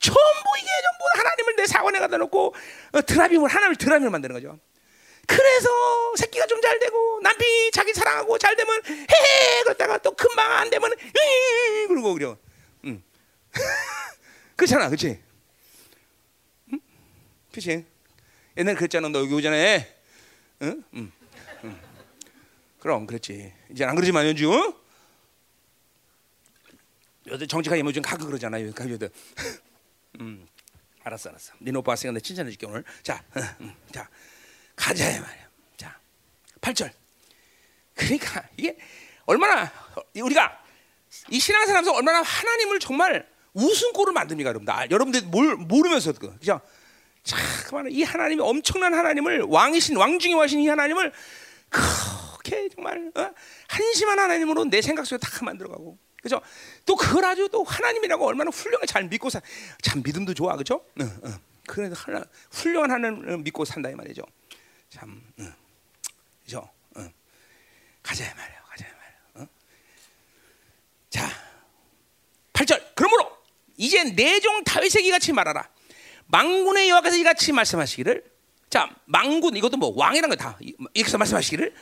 전부 이게 전부 하나님을 내 사원에 갖다 놓고 어, 드라임을 하나님을 드라임을 만드는 거죠. 그래서 새끼가 좀 잘 되고 남편이 자기 사랑하고 잘 되면 헤헤 그러다가 또 금방 안 되면 으 그러고 그려. 응. 그렇잖아, 그렇지? 응? 그렇지? 옛날 그랬잖아, 너 여기 오잖아. 응? 응. 응. 그럼 그렇지. 이제 안 그러지만 연주. 어? 요즘 정직하게 뭐좀 가끔 그러잖아요. 가요들. 음, 알았어, 알았어. 니네 오빠 왔으니까 내 칭찬해줄게 오늘. 자, 음, 자, 가자 말이야. 자, 8절. 그러니까 이게 얼마나 우리가 이 신앙생활하면서 얼마나 하나님을 정말 웃음꼴을 만듭니까, 여러분? 나, 여러분들 뭘 모르면서 그 그죠? 자, 그만 이 하나님이 엄청난 하나님을 왕이신 왕 중에 와신 이 하나님을 그렇게 정말 어? 한심한 하나님으로 내 생각 속에 다 만들어가고 그죠? 또 그걸 아주 또 하나님이라고 얼마나 훌륭하게 잘 믿고 사, 참 믿음도 좋아, 그죠? 응, 응. 그래서 하나 훌륭한 하나님을 믿고 산다 이 말이죠. 참, 응. 그죠? 응. 가자 가자 말이야. 응? 자, 8절. 그러므로 이제 내종 다윗에게 같이 말하라. 망군의 여호와께서 이같이 말씀하시기를. 자, 망군 이것도 뭐 왕이란 거다. 이렇게 말씀하시기를.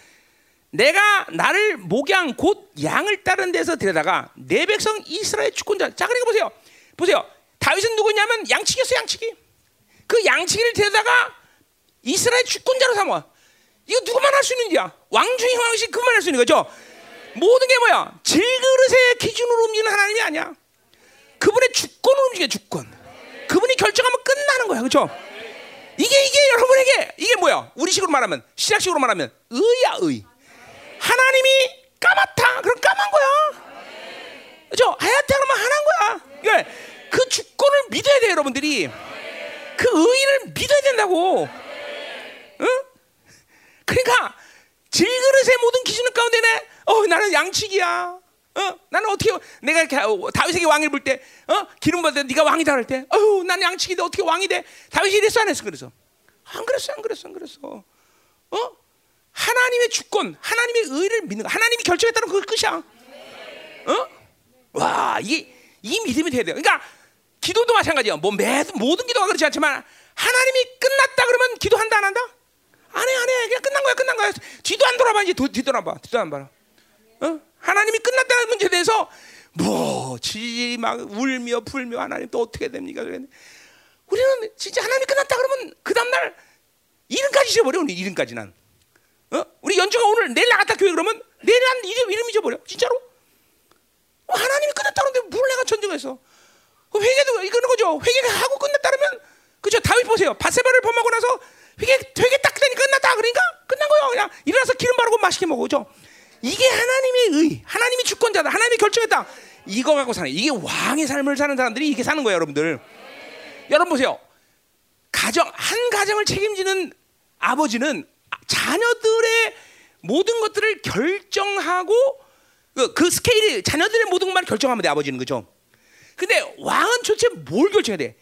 내가 나를 목양 곧 양을 따른 데서 데려다가 내 백성 이스라엘 주권자. 자, 그러니까 보세요. 보세요. 다윗은 누구냐면 양치기였어, 양치기. 그 양치기를 데려다가 이스라엘 주권자로 삼아. 이거 누구만 할 수 있는 일이야. 왕 중에 왕이신 그만 할 수 있는 거죠. 모든 게 뭐야? 질그릇의 기준으로 움직이는 하나님이 아니야. 그분의 주권을 움직여 주권. 그분이 결정하면 끝나는 거야, 그렇죠? 이게 이게 여러분에게 이게 뭐야? 우리식으로 말하면 신학식으로 말하면 의야 의. 하나님이 까맣다, 그럼 까만 거야. 그렇죠? 하얗다 그러면 하얀 거야. 예. 그 주권을 믿어야 돼, 여러분들이. 그 의를 믿어야 된다고. 응? 그러니까 질그릇의 모든 기준 가운데는 어 나는 양치기야. 어 나는 어떻게 내가 이렇게 다윗에게 왕을 볼 때 어 기름 받을 때 네가 왕이다 할 때 어휴 나는 양치기인데 어떻게 왕이 돼? 다윗이 이랬어 안 했어 그래서 안 그랬어 안 그랬어 안 그랬어. 어 하나님의 주권, 하나님의 의를 믿는 거, 하나님이 결정했다는 그 끝이야. 어? 와 이게 이 믿음이 돼야 돼. 그러니까 기도도 마찬가지야. 뭐 매, 모든 기도가 그렇지 않지만 하나님이 끝났다 그러면 기도한다 안 한다? 안 해, 안 해. 그냥 끝난 거야, 끝난 거야. 뒤도 안 돌아봐, 이제 뒤돌아봐, 뒤도 안 봐. 어? 하나님이 끝났다는 문제에 대해서 뭐 지지 막 울며 불며 하나님 또 어떻게 됩니까? 우리는 진짜 하나님이 끝났다 그러면 그 다음날 이름까지 잊어버려, 우리 이름까지는. 어? 우리 연주가 오늘 내일 나갔다 교회 그러면 내일 한 이름, 이름 잊어버려. 진짜로? 어, 하나님이 끝났다 그러는데 뭘 내가 전쟁했어? 그 회개도 이거는 거죠. 회개하고 끝났다 그러면 그죠? 다윗 보세요. 바세바를 범하고 나서 회개 회개 딱 되니 끝났다 그러니까 끝난 거예요. 그냥 일어나서 기름 바르고 맛있게 먹어죠. 이게 하나님의 의, 하나님이 주권자다, 하나님이 결정했다. 이거 갖고 사는 이게 왕의 삶을 사는 사람들이 이렇게 사는 거예요, 여러분들. 여러분 보세요. 가정 한 가정을 책임지는 아버지는 자녀들의 모든 것들을 결정하고 그, 그 스케일이 자녀들의 모든 것만 결정하면 돼 아버지는 그죠? 근데 왕은 도대체 뭘 결정해야 돼?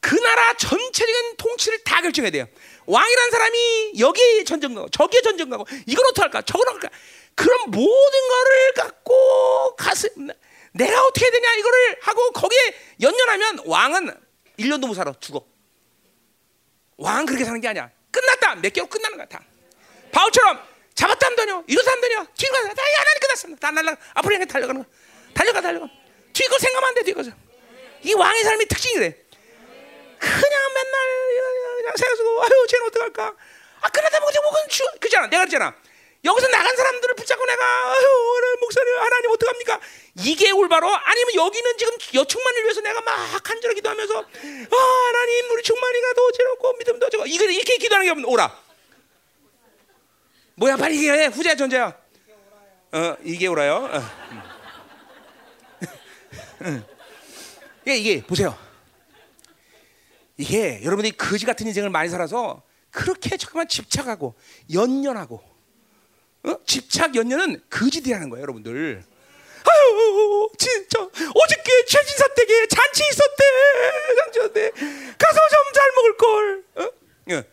그 나라 전체적인 통치를 다 결정해야 돼요. 왕이란 사람이 여기에 전쟁 가고 저기에 전쟁 가고 이걸 어떻게 할까? 저걸 할까? 그런 모든 거를 갖고 가슴 내가 어떻게 되냐 이거를 하고 거기에 연연하면 왕은 1년도 못 살아 죽어. 왕은 그렇게 사는 게 아니야. 끝났다. 몇 개월 끝나는 거야 다. 바울처럼 잡았다 하면 되냐? 이러다 하면 되냐? 뒤로 가다. 다 하나님 끝났습니다. 다 날라 앞으로 향해 달려가는 거. 달려가 달려가. 뒤거 생각하면 안 돼. 뒤 거서. 이 왕의 삶의 특징이 그래. 그냥 맨날 그냥 생각하고 아유 쟤는 어떡할까? 아 끝났다 먹자 먹은 주 그잖아. 내가 그랬잖아. 여기서 나간 사람들을 붙잡고 내가 목사님 하나님 어떡합니까? 이게 올바로 아니면 여기는 지금 여충만을 위해서 내가 막 간절히 기도하면서 아 하나님 우리 충만이가 더 즐겁고 믿음도 저거 이거 이렇게 기도하는 게 오라. 뭐야 빨리 얘기해 후자 전자야. 어 이게 오라요. 어. 이게 이게 보세요. 이게 여러분들이 거지 같은 인생을 많이 살아서 그렇게 잠깐만 집착하고 연연하고 어? 집착 연연은 거지들이라는 거예요, 여러분들. 아유, 진짜 어저께 최진사 댁에 잔치 있었대, 잔치였대. 가서 좀 잘 먹을 걸. 어? 예.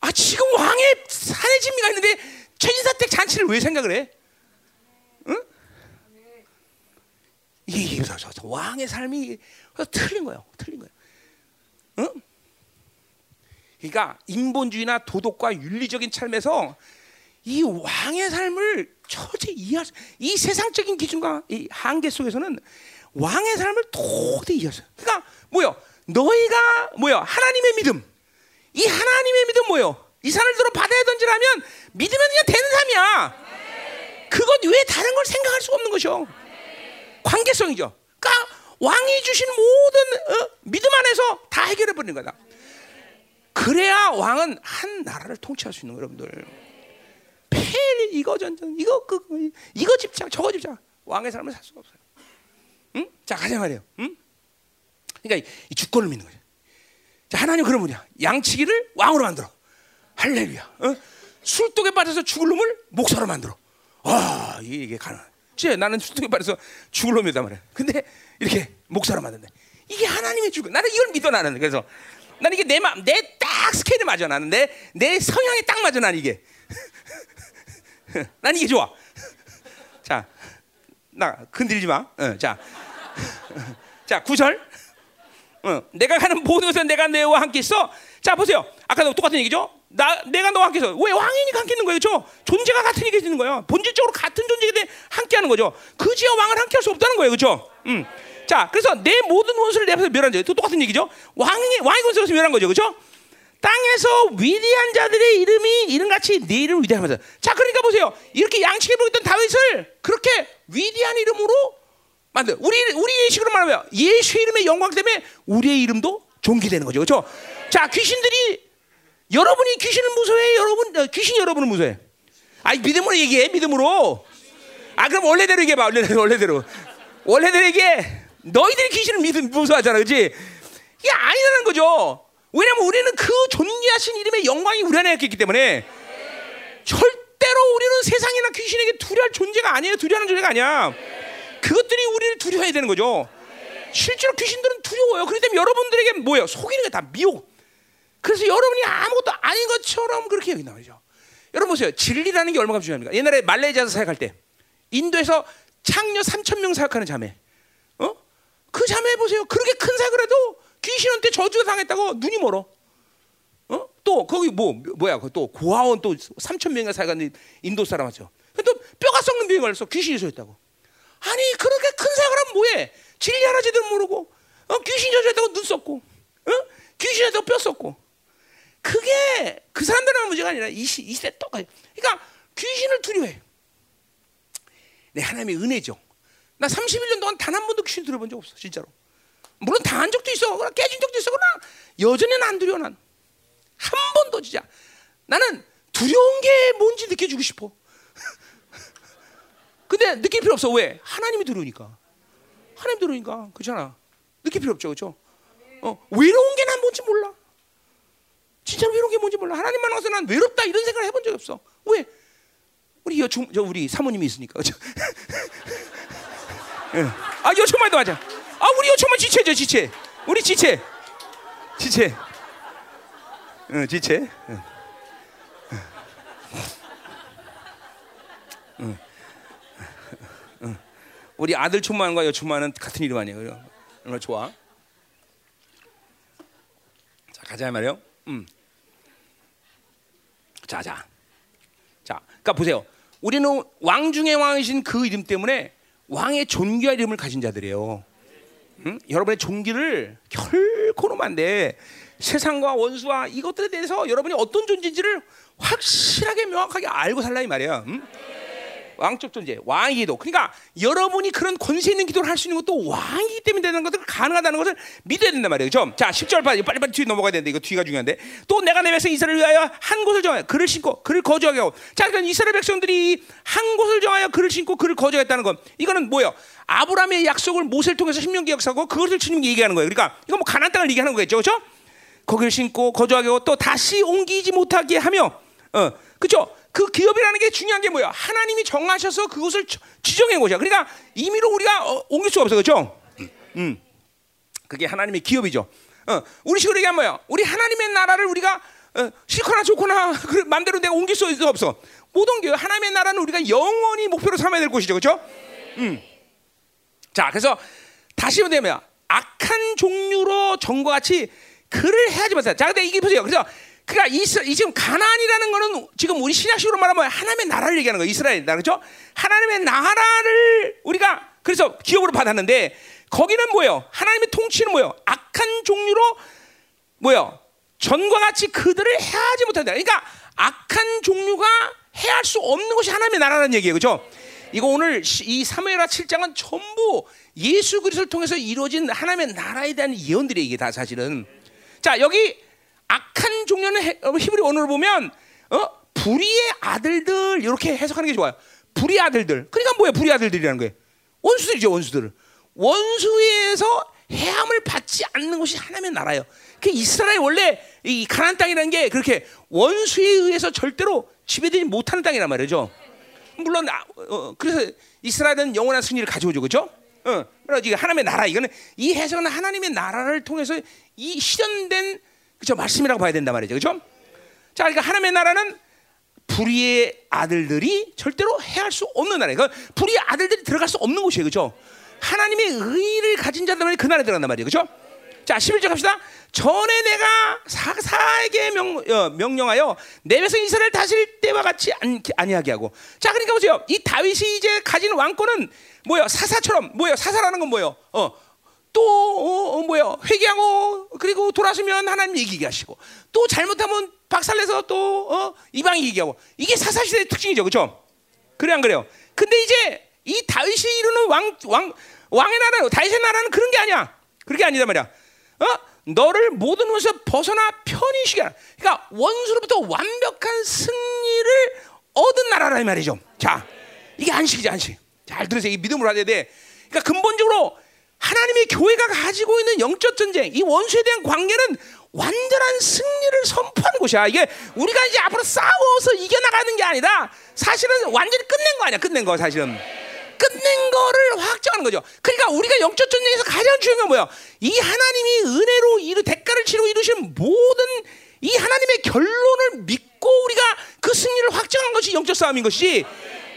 아 지금 왕의 산의 진미가 있는데 최진사 댁 잔치를 왜 생각을 해? 응? 이게 왕의 삶이 틀린 거예요, 틀린 거예요. 응? 그러니까 인본주의나 도덕과 윤리적인 삶에서 이 왕의 삶을 처제 이해할 수, 이 세상적인 기준과 이 한계 속에서는 왕의 삶을 도저히 이해할 수. 그러니까 뭐요? 너희가 뭐요? 하나님의 믿음. 이 하나님의 믿음 뭐요? 이 산을 들어 바다에 던지라면 믿으면 그냥 되는 삶이야. 그건 왜 다른 걸 생각할 수가 없는 것이요? 관계성이죠. 그러니까 왕이 주신 모든 어, 믿음 안에서 다 해결해 버리는 거다. 그래야 왕은 한 나라를 통치할 수 있는 거예요, 여러분들. 폐일 이거 전전 이거 그 이거 집착 저거 집착 왕의 삶을 살 수가 없어요. 응? 자 가자 말이에요. 응? 그러니까 이 주권을 믿는 거죠. 자 하나님 그런 분이야. 양치기를 왕으로 만들어. 할렐루야. 어? 술독에 빠져서 죽을 놈을 목사로 만들어. 와 이게 가능. 제 나는 술독에 빠져서 죽을 놈이다 말이야. 근데 이렇게 목사로 만든다. 이게 하나님의 주권. 나는 이걸 믿어 나는. 그래서 나는 이게 내 마음, 내 딱 스케일에 맞아 나는 내 내 성향에 딱 맞아 나는 이게. 난 이게 좋아. 자, 나 건들지 마. 어, 자, 자 구절. 어, 내가 가는 모든 것은 내가 너와 함께 있어. 자 보세요. 아까도 똑같은 얘기죠. 나 내가 너와 함께 있어. 왜 왕이니까 함께 있는 거예요, 그렇죠? 존재가 같은 얘기 되는 거예요. 본질적으로 같은 존재인데 함께하는 거죠. 그지와 왕은 함께할 수 없다는 거예요, 그렇죠? 음. 자, 그래서 내 모든 원수를 내 앞에서 멸한 자, 또 똑같은 얘기죠. 왕이 왕의 원수에서 멸한 거죠, 그렇죠? 땅에서 위대한 자들의 이름이 이름같이 네 이름 위대하면서. 자 그러니까 보세요. 이렇게 양식에 보였던 다윗을 그렇게 위대한 이름으로 만들 우리 우리 예식으로 말하면 예수 이름의 영광 때문에 우리의 이름도 존귀되는 거죠. 그렇죠? 자 귀신들이 여러분이 귀신을 무서워해? 여러분 어, 귀신 여러분을 무서워해? 아니 믿음으로 얘기해 믿음으로. 아 그럼 원래대로 얘기해봐. 원래대로 원래대로. 원래대로 얘기해. 너희들이 귀신을 믿음 무서워하잖아. 그렇지? 이게 아니라는 거죠 왜냐면 우리는 그 존귀하신 이름의 영광이 우리 안에 있기 때문에 절대로 우리는 세상이나 귀신에게 두려할 존재가 아니에요. 두려하는 존재가 아니야. 그것들이 우리를 두려워해야 되는 거죠. 실제로 귀신들은 두려워요. 그렇기 때문에 여러분들에게 뭐예요? 속이는 게 다 미혹. 그래서 여러분이 아무것도 아닌 것처럼 그렇게 여긴다 말이죠. 여러분 보세요. 진리라는 게 얼마나 중요합니까? 옛날에 말레이시아에서 사역할 때 인도에서 창녀 3천 명 사역하는 자매. 어? 그 자매 보세요. 그렇게 큰 사역을 해도 귀신한테 저주가 당했다고 눈이 멀어. 어? 또 거기 뭐 뭐야? 또 고아원 또 3천 명이나 살간 인도 사람 하죠. 또 뼈가 썩는 병에 걸려서 귀신이 쏘였다고. 아니 그렇게 큰 사람은 뭐해? 진리 하나 제대로 모르고 어? 귀신 저주했다고 눈 썩고 어? 귀신한테고 뼈 썩고 그게 그 사람들만 문제가 아니라 이, 시, 이 시대 똑같아. 그러니까 귀신을 두려워해. 내 하나님의 은혜죠. 나 31년 동안 단 한 번도 귀신 들어본 적 없어, 진짜로. 물론 당한 적도 있어. 깨진 적도 있어. 그러나 여전히는 안 두려워 난. 한 번도 진짜. 나는 두려운 게 뭔지 느껴주고 싶어. 근데 느낄 필요 없어. 왜? 하나님이 들어오니까. 하나님 들어오니까. 그렇잖아. 느낄 필요 없죠. 그렇죠? 어, 외로운 게 난 뭔지 몰라. 진짜 외로운 게 뭔지 몰라. 하나님만 와서 난 외롭다 이런 생각을 해본 적이 없어. 왜? 우리 여충, 저 우리 사모님이 있으니까. 그렇죠? 아 여충말도 맞아. 아 우리 요청만 지체죠 지체. 우리 지체. 지체. 응 지체. 응. 응. 응. 우리 아들 충만과 여충만은 같은 이름 아니에요. 얼마나 좋아. 자 가자 말이요. 음. 자, 자. 자, 그러니까 보세요. 우리는 왕 중의 왕이신 그 이름 때문에 왕의 존귀한 이름을 가진 자들이에요. 응? 여러분의 종기를 결코 놓으면 안 돼. 세상과 원수와 이것들에 대해서 여러분이 어떤 존재인지를 확실하게 명확하게 알고 살라 이 말이야. 음? 왕적 존재, 왕의 기도. 그러니까 여러분이 그런 권세 있는 기도를 할 수 있는 것도 왕이기 때문에 되는 것들 가능하다는 것을 믿어야 된단 말이에요. 그죠? 자, 10절 빨리 빨리 뒤 넘어가야 되는데 이거 뒤가 중요한데. 또 내가 내 백성 이스라엘을 위하여 한 곳을 정하여 그를 신고 그를 거주하게 하고. 자, 그러니까 이스라엘 백성들이 한 곳을 정하여 그를 신고 그를 거주하겠다는 건 이거는 뭐예요? 아브라함의 약속을 모세를 통해서 신명기 역사고 그것을 주님이 얘기하는 거예요. 그러니까 이거 뭐 가나안 땅을 얘기하는 거겠죠. 그렇죠? 거기를 신고 거주하게 하고 또 다시 옮기지 못하게 하며 어, 그렇죠? 그 기업이라는 게 중요한 게 뭐야? 하나님이 정하셔서 그것을 지정한 것이야. 그러니까 임의로 우리가 어, 옮길 수가 없어, 그렇죠? 음, 음, 그게 하나님의 기업이죠. 어, 우리 식으로 얘기하면 뭐야? 우리 하나님의 나라를 우리가 어, 싫거나 좋거나 그 마음대로 내가 옮길 수 없어. 못 옮겨요. 하나님의 나라는 우리가 영원히 목표로 삼아야 될 것이죠, 그렇죠? 음. 자, 그래서 다시 보면 악한 종류로 정과 같이 그를 해야지 못해. 자, 근데 이게 보세요. 그래서 그러니까 이 지금 가나안이라는 거는 지금 우리 신약식으로 말하면 하나님의 나라를 얘기하는 거예요. 이스라엘 나라 그렇죠? 하나님의 나라를 우리가 그래서 기업으로 받았는데 거기는 뭐예요? 하나님의 통치는 뭐예요? 악한 종류로 뭐예요? 전과 같이 그들을 해하지 못한다. 그러니까 악한 종류가 해할 수 없는 것이 하나님의 나라라는 얘기예요. 그렇죠? 이거 오늘 이 사무엘하 7장은 전부 예수 그리스도를 통해서 이루어진 하나님의 나라에 대한 예언들이 이게 다 사실은. 자, 여기 악한 종류는 어, 히브리 원어를 보면 어? 불의의 아들들 이렇게 해석하는 게 좋아요. 불의 아들들. 그러니까 뭐야? 불의 아들들이라는 거예요. 원수들이죠, 원수들. 원수에서 해함을 받지 않는 것이 하나님의 나라예요. 그 이스라엘 원래 이 가나안 땅이라는 게 그렇게 원수에 의해서 절대로 지배되지 못하는 땅이란 말이죠. 물론 아, 어, 그래서 이스라엘은 영원한 승리를 가져오죠, 그렇죠? 어, 그래서 하나님의 나라 이거는 이 해석은 하나님의 나라를 통해서 이 실현된 그죠 말씀이라고 봐야 된단 말이죠, 그죠? 자, 그러니까 하나님의 나라는 불의의 아들들이 절대로 해할 수 없는 나라예요. 그러니까 불의의 아들들이 들어갈 수 없는 곳이에요, 그죠? 하나님의 의를 가진 자들만 그 나라에 들어간단 말이에요, 그죠? 자, 11절 갑시다. 전에 내가 사 사에게 명, 어, 명령하여 내 백성 이스라엘 다스릴 때와 같이 아니하게 하고. 자, 그러니까 보세요. 이 다윗이 이제 가진 왕권은 뭐요? 사사처럼 뭐요? 사사라는 건 뭐요? 어, 또 어, 어, 뭐요? 회개하고 그리고 돌아서면 하나님 이기게 하시고 또 잘못하면 박살내서 또 어, 이방 이기게 하고 이게 사사 시대의 특징이죠, 그렇죠? 그래 안 그래요? 근데 이제 이 다윗이 이루는 왕, 왕 왕의 나라, 다윗의 나라는 그런 게 아니야. 그렇게 아니다 말이야. 어? 너를 모든 것에서 벗어나 편히 쉬게 하라. 그러니까 원수로부터 완벽한 승리를 얻은 나라라 이 말이죠. 자, 이게 안식이지 안식. 잘 들으세요. 이 믿음으로 해야 돼. 그러니까 근본적으로 하나님의 교회가 가지고 있는 영적 전쟁, 이 원수에 대한 관계는 완전한 승리를 선포하는 곳이야. 이게 우리가 이제 앞으로 싸워서 이겨나가는 게 아니라 사실은 완전히 끝낸 거 아니야. 끝낸 거 사실은. 끝낸 거를 확정하는 거죠. 그러니까 우리가 영적 전쟁에서 가장 중요한 건 뭐야? 이 하나님이 은혜로 이루 대가를 치르고 이루신 모든 이 하나님의 결론을 믿고 우리가 그 승리를 확정한 것이 영적 싸움인 것이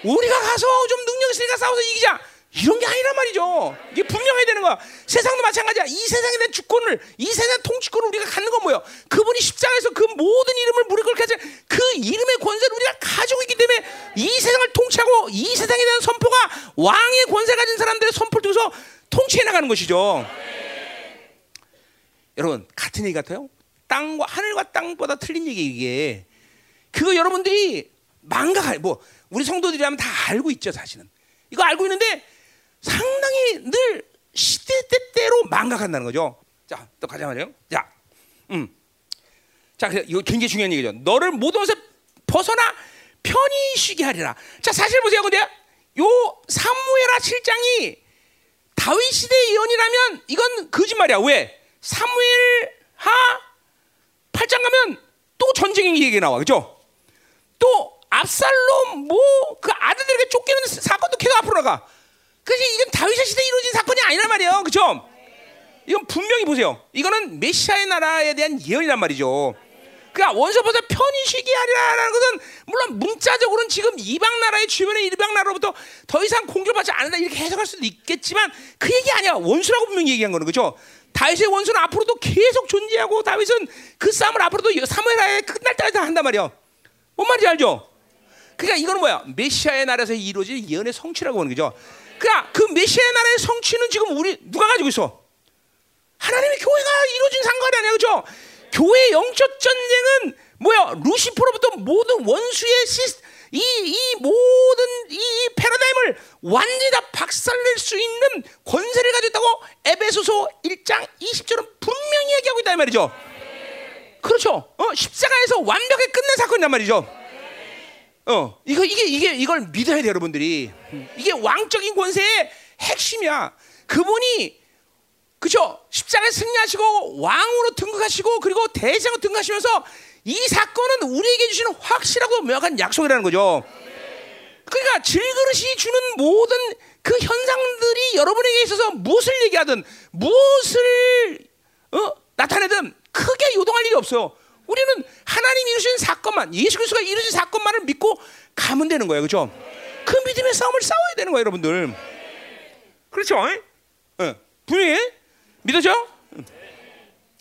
우리가 가서 좀 능력 있으니까 싸워서 이기자. 이런 게 아니란 말이죠. 이게 분명해야 되는 거야. 세상도 마찬가지야. 이 세상에 대한 주권을, 이 세상 통치권을 우리가 갖는 건 뭐예요? 그분이 십장에서 그 모든 이름을 무릎 꿇게 하지 그 이름의 권세를 우리가 가지고 있기 때문에 이 세상을 통치하고 이 세상에 대한 선포가 왕의 권세 가진 사람들의 선포를 통해서 통치해 나가는 것이죠. 여러분, 같은 얘기 같아요? 땅과, 하늘과 땅보다 틀린 얘기 이게. 그거 여러분들이 망각할, 뭐, 우리 성도들이라면 다 알고 있죠, 사실은. 이거 알고 있는데 상당히 늘 시대때때로 망각한다는 거죠. 자, 또 가자 말이에요. 자, 음. 자, 이거 굉장히 중요한 얘기죠. 너를 모든 것에 벗어나 편히 쉬게 하리라. 자, 사실 보세요. 근데 요 사무엘하 7장이 다윗 시대의 예언이라면 이건 거짓말이야. 왜? 사무엘하 8장 가면 또 전쟁의 얘기 나와. 그죠? 또 압살롬 뭐 그 아들들에게 쫓기는 사건도 계속 앞으로 나가. 그래서 이건 다윗의 시대에 이루어진 사건이 아니란 말이에요. 그죠? 이건 분명히 보세요. 이거는 메시아의 나라에 대한 예언이란 말이죠. 그러니까 원서보다 편히 쉬게 하리라는 것은 물론 문자적으로는 지금 이방 나라의 주변의 이방 나라로부터 더 이상 공격받지 않는다 이렇게 해석할 수도 있겠지만 그 얘기 아니야. 원수라고 분명히 얘기한 거는 그죠? 다윗의 원수는 앞으로도 계속 존재하고 다윗은 그 싸움을 앞으로도 사무엘하에 끝날 때까지 한단 말이야. 뭔 말인지 알죠? 그러니까 이거는 뭐야? 메시아의 나라에서 이루어질 예언의 성취라고 하는 거죠. 그러니까 그 메시아의 나라의 성취는 지금 우리 누가 가지고 있어? 하나님의 교회가 이루어진 상관이 아니야, 그죠? 교회 영적 전쟁은 뭐야? 루시퍼로부터 모든 원수의 시스 이, 이 모든 이 패러다임을 완전히 다 박살낼 수 있는 권세를 가지고 있다고 에베소서 1장 20절은 분명히 얘기하고 있다 이 말이죠. 그렇죠. 어, 십자가에서 완벽하게 끝낸 사건이란 말이죠. 어, 이거 이게 이게 이걸 믿어야 돼 여러분들이. 이게 왕적인 권세의 핵심이야. 그분이 그죠? 십자가에 승리하시고 왕으로 등극하시고 그리고 대장으로 등극하시면서 이 사건은 우리에게 주시는 확실하고 명확한 약속이라는 거죠. 그러니까 질그릇이 주는 모든 그 현상들이 여러분에게 있어서 무엇을 얘기하든 무엇을 어? 나타내든 크게 요동할 일이 없어요. 우리는 하나님이 이루신 사건만, 예수 그리스도가 이루신 사건만을 믿고 가면 되는 거예요, 그렇죠? 그 믿음의 싸움을 싸워야 되는 거예요, 여러분들. 그렇죠? 어, 분명히 믿어져?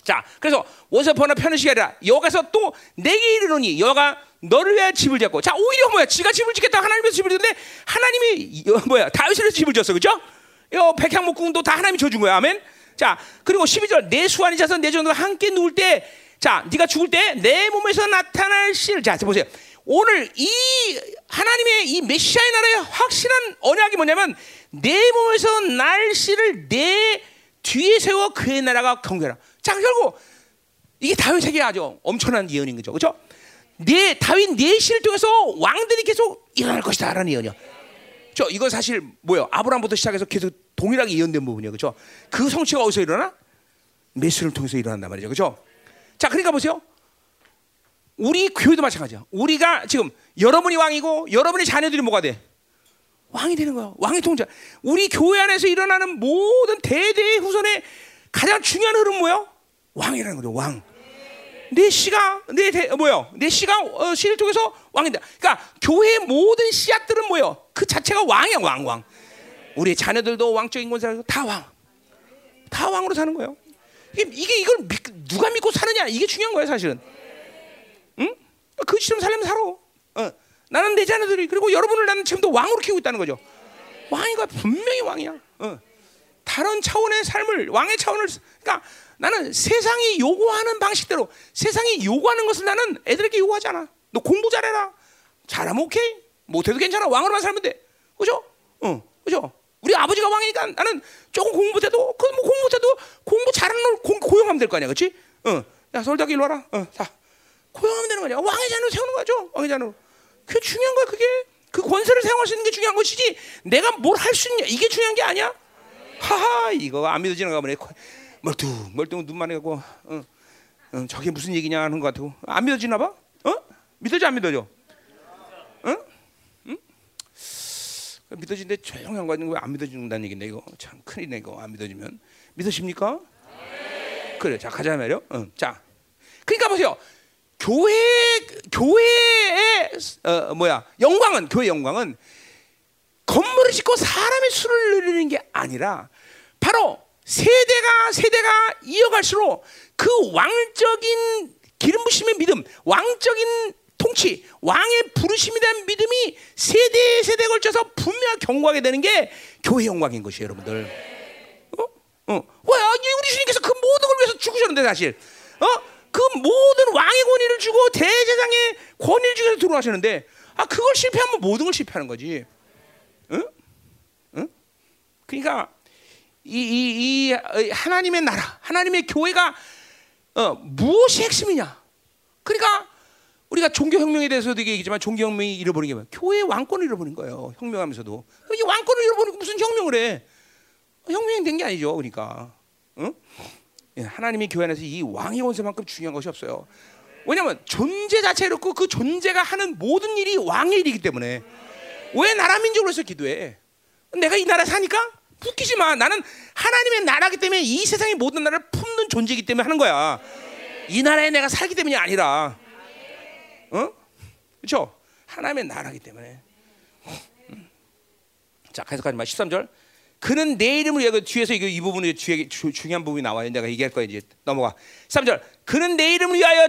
자, 그래서 원서퍼나 편의시이 아니라 여가서 또 내게 이르노니 여가 너를 위하여 집을 짓고 자 오히려 뭐야 지가 집을 짓겠다 하나님께서 집을 짓는데 하나님이 여, 뭐야 다윗을 집을 지었어 그죠? 요 백향목궁도 다 하나님이 줘준 거야 아멘 자 그리고 12절 내 수완이 자서 내 정도 함께 누울 때 자 네가 죽을 때 내 몸에서 나타날 씨를 자 보세요 오늘 이 하나님의 이 메시아의 나라의 확실한 언약이 뭐냐면 내 몸에서 날 씨를 내 뒤에 세워 그의 나라가 경계라 자 결국 이게 다윗에게 아주 엄청난 예언인 거죠, 그렇죠? 네 다윗 내시를 통해서 왕들이 계속 일어날 것이다라는 예언이요. 저 이건 사실 뭐요? 아브라함부터 시작해서 계속 동일하게 예언된 부분이에요, 그렇죠? 그 성취가 어디서 일어나? 메시를 통해서 일어난단 말이죠, 그렇죠? 자, 그러니까 보세요. 우리 교회도 마찬가지야. 우리가 지금 여러분이 왕이고 여러분의 자녀들이 뭐가 돼? 왕이 되는 거야. 왕의 통자. 우리 교회 안에서 일어나는 모든 대대의 후손의 가장 중요한 흐름 뭐예요? 왕이라는 거죠. 왕. 내 씨가 내 대, 뭐요? 내 씨가 어, 씨를 통해서 왕이다. 그러니까 교회의 모든 씨앗들은 뭐요? 그 자체가 왕이야, 왕, 왕. 우리 자녀들도 왕적인 권세를 다 왕. 다 왕으로 사는 거예요. 이게, 이걸 믿, 누가 믿고 사느냐 이게 중요한 거예요, 사실은. 응? 그 시점 살려면 살아. 어. 나는 내 자녀들이 그리고 여러분을 나는 지금도 왕으로 키우고 있다는 거죠. 왕이가 분명히 왕이야. 어. 다른 차원의 삶을 왕의 차원을 그러니까 나는 세상이 요구하는 방식대로 세상이 요구하는 것을 나는 애들에게 요구하지 않아. 너 공부 잘해라. 잘하면 오케이. 못해도 괜찮아. 왕으로만 살면 돼. 그죠? 어, 그죠? 우리 아버지가 왕이니까 나는 조금 공부 못해도 그뭐 공부 못해도 공부 잘하는 걸 고, 고용하면 될 거 아니야, 그렇지? 어, 야 서울대학교 일로 와라. 어, 자, 고용하면 되는 거냐? 왕의 자녀 세우는 거죠. 왕의 자녀. 그게 중요한 거야, 그게. 그 권세를 사용할 수 있는 게 중요한 것이지. 내가 뭘 할 수 있냐 이게 중요한 게 아니야. 하하, 이거 안 믿어지는 거 보네. 멀뚱 멀뚱 눈만 해고 어, 어, 저게 무슨 얘기냐 하는 것 같고 안 믿어지나 봐? 어? 믿어져 안 믿어져? 응? 응? 믿어진데 조용한 거 아니고 왜 안 믿어진다는 얘긴데 이거 참 큰일이네 이거 안 믿어지면 믿으십니까? 네. 그래 자 가자 말이요. 응. 자 그러니까 보세요. 교회 교회의 어, 뭐야 영광은 교회 영광은 건물을 짓고 사람의 수를 누리는 게 아니라 바로 세대가 세대가 이어갈수록 그 왕적인 기름 부심의 믿음, 왕적인 통치, 왕의 부르심에 대한 믿음이 세대 세대 걸쳐서 분명히 경고하게 되는 게 교회 영광인 것이에요, 여러분들. 어? 어. 왜 우리 주님께서 그 모든 걸 위해서 죽으셨는데 사실. 어? 그 모든 왕의 권위를 주고 대제장의 권위를 주고 들어가셨는데 아 그걸 실패하면 모든 걸 실패하는 거지. 응? 응? 그러니까 이, 이, 이 하나님의 나라, 하나님의 교회가 어, 무엇이 핵심이냐? 그러니까 우리가 종교혁명에 대해서도 얘기했지만 종교혁명이 잃어버린 게 뭐야? 교회의 왕권을 잃어버린 거예요. 혁명하면서도 이 왕권을 잃어버리고 무슨 혁명을 해? 혁명이 된 게 아니죠. 그러니까 응? 예, 하나님의 교회 안에서 이 왕의 원세만큼 중요한 것이 없어요. 왜냐하면 존재 자체가 그렇고 그 존재가 하는 모든 일이 왕의 일이기 때문에 왜 나라 민족으로 해서 기도해? 내가 이 나라 사니까 웃기지 마. 나는 하나님의 나라기 때문에 이 세상의 모든 나라를 품는 존재이기 때문에 하는 거야. 이 나라에 내가 살기 때문이 아니라, 어? 그렇죠? 하나님의 나라기 때문에. 음. 자, 계속하지 마. 13절. 그는 내 이름을 위하여 뒤에서 이거 이 부분이 뒤에 주, 중요한 부분이 나와요. 내가 얘기할 거야 이제 넘어가. 3절. 그는 내 이름을 위하여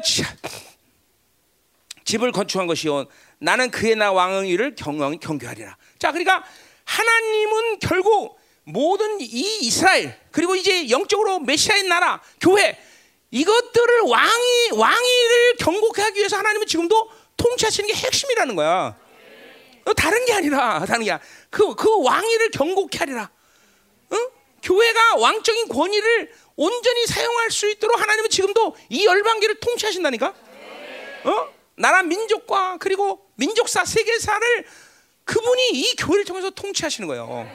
집을 건축한 것이요 나는 그의 나 일을 경영 경교하리라. 자, 그러니까 하나님은 결국 모든 이 이스라엘 그리고 이제 영적으로 메시아의 나라 교회 이것들을 왕이 왕위를 경고하기 위해서 하나님은 지금도 통치하시는 게 핵심이라는 거야. 어, 다른 게 아니라 다른 게 그그 그 왕위를 경고케 하리라. 응? 교회가 왕적인 권위를 온전히 사용할 수 있도록 하나님은 지금도 이 열방계를 통치하신다니까. 어? 나라 민족과 그리고 민족사 세계사를 그분이 이 교회를 통해서 통치하시는 거예요.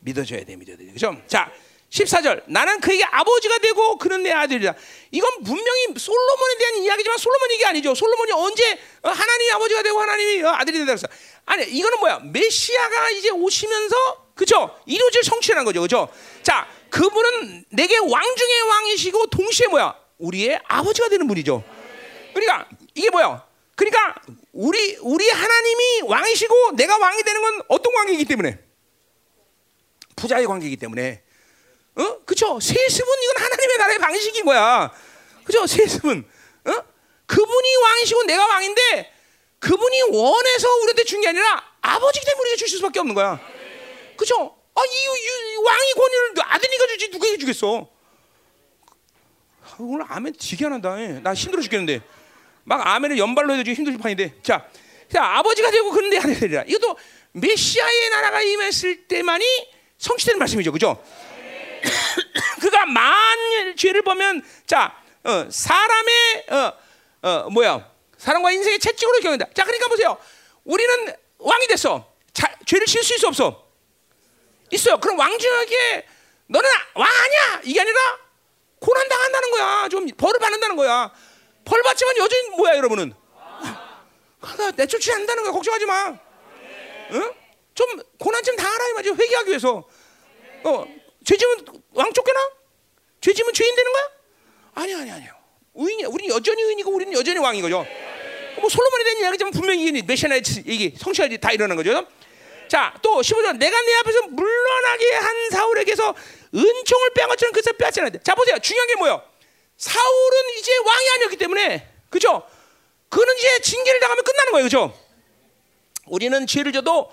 믿어줘야 돼, 믿어야 돼. 그죠? 자, 14절. 나는 그에게 아버지가 되고 그는 내 아들이다. 이건 분명히 솔로몬에 대한 이야기지만 솔로몬 얘기 아니죠. 솔로몬이 언제 어, 하나님이 아버지가 되고 하나님이 어, 아들이 된다 그랬어. 아니, 이거는 뭐야? 메시아가 이제 오시면서 그죠? 이루어질 성취라는 거죠. 그죠? 자, 그분은 내게 왕 중의 왕이시고 동시에 뭐야? 우리의 아버지가 되는 분이죠. 그러니까 이게 뭐야? 그러니까 우리 우리 하나님이 왕이시고 내가 왕이 되는 건 어떤 관계이기 때문에 부자의 관계이기 때문에 어? 그쵸? 세습은 이건 하나님의 나라의 방식인 거야. 그죠? 세습은. 어? 그분이 왕이시고 내가 왕인데 그분이 원해서 우리한테 준 게 아니라 아버지 때문에 주실 수밖에 없는 거야. 그죠? 아, 이, 이, 이 왕이 권위를 아드니가 주지 누가 해주겠어? 아, 오늘 아멘 되게 안 한다. 예. 나 힘들어 죽겠는데. 막 아멘을 연발로 해도 힘들 판인데. 자, 자 아버지가 되고 그런데 되리라. 이것도 메시아의 나라가 임했을 때만이 성취되는 말씀이죠. 그죠? 그가 만일 죄를 보면 자 어, 사람의 어, 어, 뭐야 사람과 인생의 채찍으로 경한다. 자 그러니까 보세요. 우리는 왕이 됐어. 자, 죄를 지을 수 있어 없어? 있어요. 그럼 왕중에게 너는 왕 아니야 이게 아니라 고난 당한다는 거야. 좀 벌을 받는다는 거야. 벌 받지만 여전히 뭐야 여러분은? 내쫓지 않는다는 거야. 걱정하지 마. 응? 좀 고난 좀 당하라 이 말이야. 회개하기 위해서. 어, 죄 지면 왕 쫓겨나? 죄 지면 죄인 되는 거야? 아니 아니 아니요. 의인이 우리는 여전히 의인이고 우리는 여전히 왕인 거죠. 뭐 솔로몬에 대한 이야기지만 분명히 메시아의 얘기 성취가 다 일어나는 거죠. 자, 또 15절 내가 내 앞에서 물러나게 한 사울에게서 은총을 빼앗은 것처럼 그래서 빼앗지 않는데. 자, 보세요. 중요한 게 뭐예요? 사울은 이제 왕이 아니었기 때문에 그죠? 그는 이제 징계를 당하면 끝나는 거예요. 그죠? 우리는 죄를 져도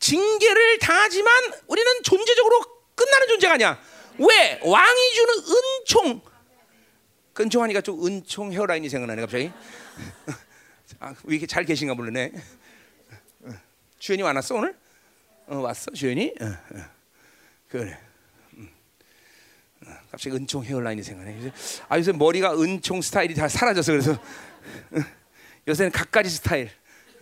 징계를 당하지만 우리는 존재적으로 끝나는 존재가 아니야. 왜? 왕이 주는 은총. 은총하니까 좀 은총 헤어라인이 생각나네 갑자기. 아, 왜 이렇게 잘 계신가 모르네. 주연이 왔어 오늘? 어, 왔어 주연이? 어, 어. 그래. 음. 어, 갑자기 은총 헤어라인이 생각나네. 아 요새 머리가 은총 스타일이 다 사라져서 그래서 어, 요새는 각가지 스타일.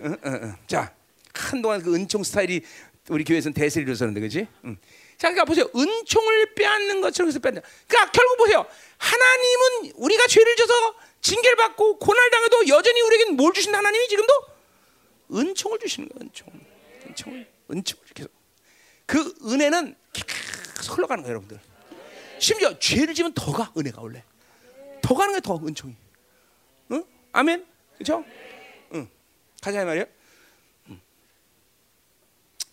어, 자 한동안 그 은총 스타일이 우리 교회에서는 대세를 이루었는데 그렇지? 음. 자, 그러니까 보세요. 은총을 빼앗는 것처럼 해서 빼앗는. 그러니까 결국 보세요. 하나님은 우리가 죄를 져서 징계를 받고 고난을 당해도 여전히 우리에게 뭘 주신다 하나님이 지금도 은총을 주시는 거예요. 은총. 은총을 은총을 계속. 그 은혜는 계속 흘러가는 거예요, 여러분들. 심지어 죄를 지면 더가 은혜가 원래. 더 가는 게 더 은총이. 응? 아멘. 그렇죠? 응. 가자 말이에요.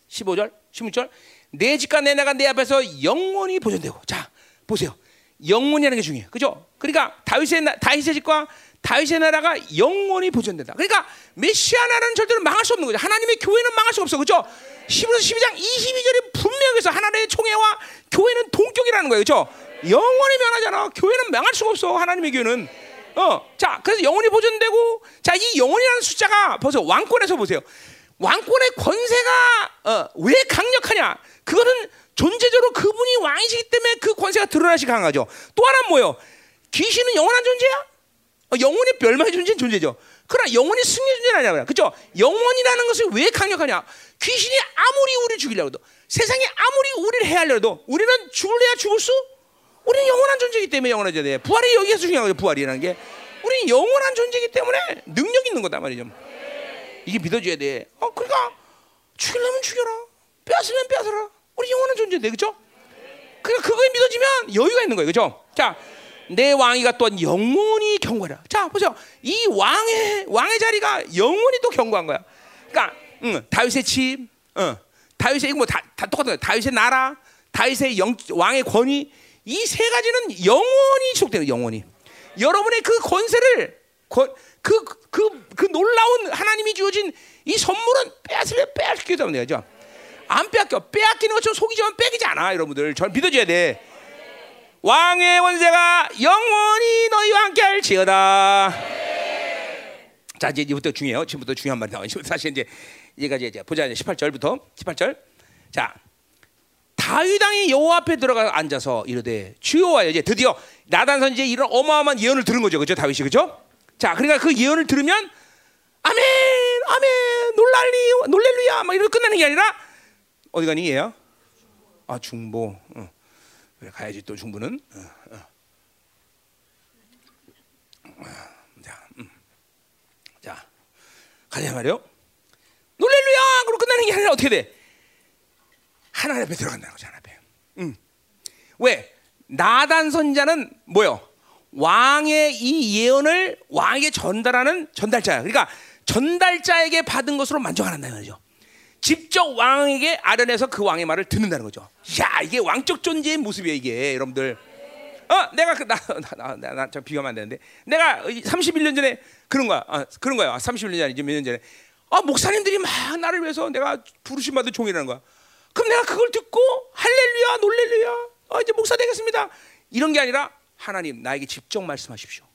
15절, 16절. 내 집과 내 나가 내 앞에서 영원히 보존되고. 자, 보세요. 영원이라는 게 중요해요. 그죠? 그러니까 다윗의 나, 다윗의 집과 다윗의 나라가 영원히 보존된다. 그러니까 메시아 나라는 절대로 망할 수 없는 거죠. 하나님의 교회는 망할 수 없어. 그죠? 11서 12장 22절에 분명히 해서 하나님의 총회와 교회는 동격이라는 거예요. 그죠? 영원히 변하잖아. 교회는 망할 수가 없어. 하나님의 교회는. 어. 자, 그래서 영원히 보존되고 자, 이 영원이라는 숫자가 벌써 왕권에서 보세요. 왕권의 권세가 어, 왜 강력하냐? 그거는 존재적으로 그분이 왕이시기 때문에 그 권세가 드러나시 강하죠. 또 하나 뭐요? 귀신은 영원한 존재야? 어, 영원히 멸망의 존재는 존재죠. 그러나 영원히 승리의 존재는 아니야. 그죠? 영원이라는 것이 왜 강력하냐? 귀신이 아무리 우리를 죽이려고 해도 세상이 아무리 우리를 해하려 해도 우리는 죽을래야 죽을 수? 우리는 영원한 존재이기 때문에 영원한 존재. 부활이 여기서 중요한 거죠. 부활이라는 게. 우리는 영원한 존재이기 때문에 능력 있는 거다 말이죠. 이게 믿어줘야 돼. 어, 그러니까 죽이려면 죽여라. 빼앗으면 빼앗아라. 우리 영원한 존재인데, 그죠? 그러니까 그거에 믿어지면 여유가 있는 거예요, 그죠? 자, 내 왕위가 또한 영원히 경고하라. 자, 보세요. 이 왕의 왕의 자리가 영원히 또 경고한 거야. 그러니까, 응, 다윗의 집, 어, 다윗의 이거 뭐다 다 똑같은 거야. 다윗의 나라, 다윗의 영, 왕의 권위, 이 세 가지는 영원히 지속되는 영원히. 여러분의 그 권세를 권, 그, 그, 그 놀라운 하나님이 주어진 이 선물은 빼앗으면 빼앗기도 하면 되죠. 안 빼앗겨. 빼앗기는 것처럼 속이지만 빼기지 않아, 여러분들. 전 믿어줘야 돼. 왕의 원세가 영원히 할지어다. 자 이제 이부터 중요해요. 지금부터 중요한 말이 나와요. 사실 이제 얘가 이제 보자 이제 18절부터 18절. 자 다윗 왕이 여호와 앞에 들어가 앉아서 이르되 주여와여 이제 드디어 나단 선지의 이런 어마어마한 예언을 들은 거죠. 그죠? 다윗이 그죠? 자 그러니까 그 예언을 들으면 아멘 아멘 놀랄리 놀렐루야 막 이러고 끝나는 게 아니라 어디 가니 얘야? 아 중보. 어. 그래 가야지 또 중보는. 어, 어. 자, 음. 자 가자 말이요. 놀렐루야 그러고 끝나는 게 아니라 어떻게 돼? 하나님 앞에 들어간다는 거죠 하나님 앞에. 음. 왜? 나단 선자는 뭐요? 왕의 이 예언을 왕에게 전달하는 전달자야. 그러니까 전달자에게 받은 것으로 만족 안 한다는 거죠. 직접 왕에게 아련해서 그 왕의 말을 듣는다는 거죠. 야 이게 왕적 존재의 모습이에요 이게 여러분들. 어 내가 그 나 나 나나 비교하면 안 되는데 내가 31년 전에 그런 거야. 아, 그런 거야. 31년 전에 이제 몇년 전에 아 목사님들이 막 나를 위해서 내가 부르심 받은 종이라는 거야. 그럼 내가 그걸 듣고 할렐루야 놀렐루야 어, 이제 목사 되겠습니다. 이런 게 아니라 하나님 나에게 직접 말씀하십시오.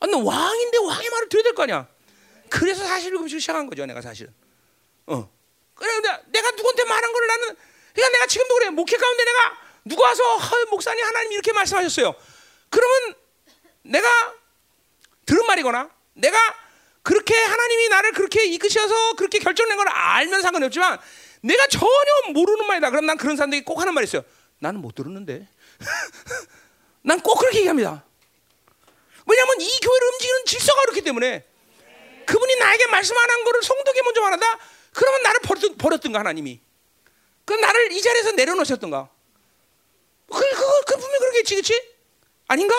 아, 너 왕인데 왕의 말을 들어야 될 거 아니야. 그래서 사실 금식을 시작한 거죠, 내가 사실은. 어. 그런데 내가 누구한테 말한 걸 나는 그러니까 내가 지금도 그래. 목회 가운데 내가 누가 와서 목사님 하나님 이렇게 말씀하셨어요. 그러면 내가 들은 말이거나 내가 그렇게 하나님이 나를 그렇게 이끄셔서 그렇게 결정낸 걸 알면 상관이 없지만 내가 전혀 모르는 말이다. 그럼 난 그런 사람들이 꼭 하는 말이 있어요. 나는 못 들었는데. 난 꼭 그렇게 얘기합니다. 왜냐하면 이 교회를 움직이는 질서가 그렇기 때문에 그분이 나에게 말씀 안 한 거를 성도에게 먼저 말한다. 그러면 나를 버렸, 버렸던가 하나님이. 그럼 나를 이 자리에서 내려놓으셨던가. 그, 그, 그 분명 그러겠지, 그렇지? 아닌가?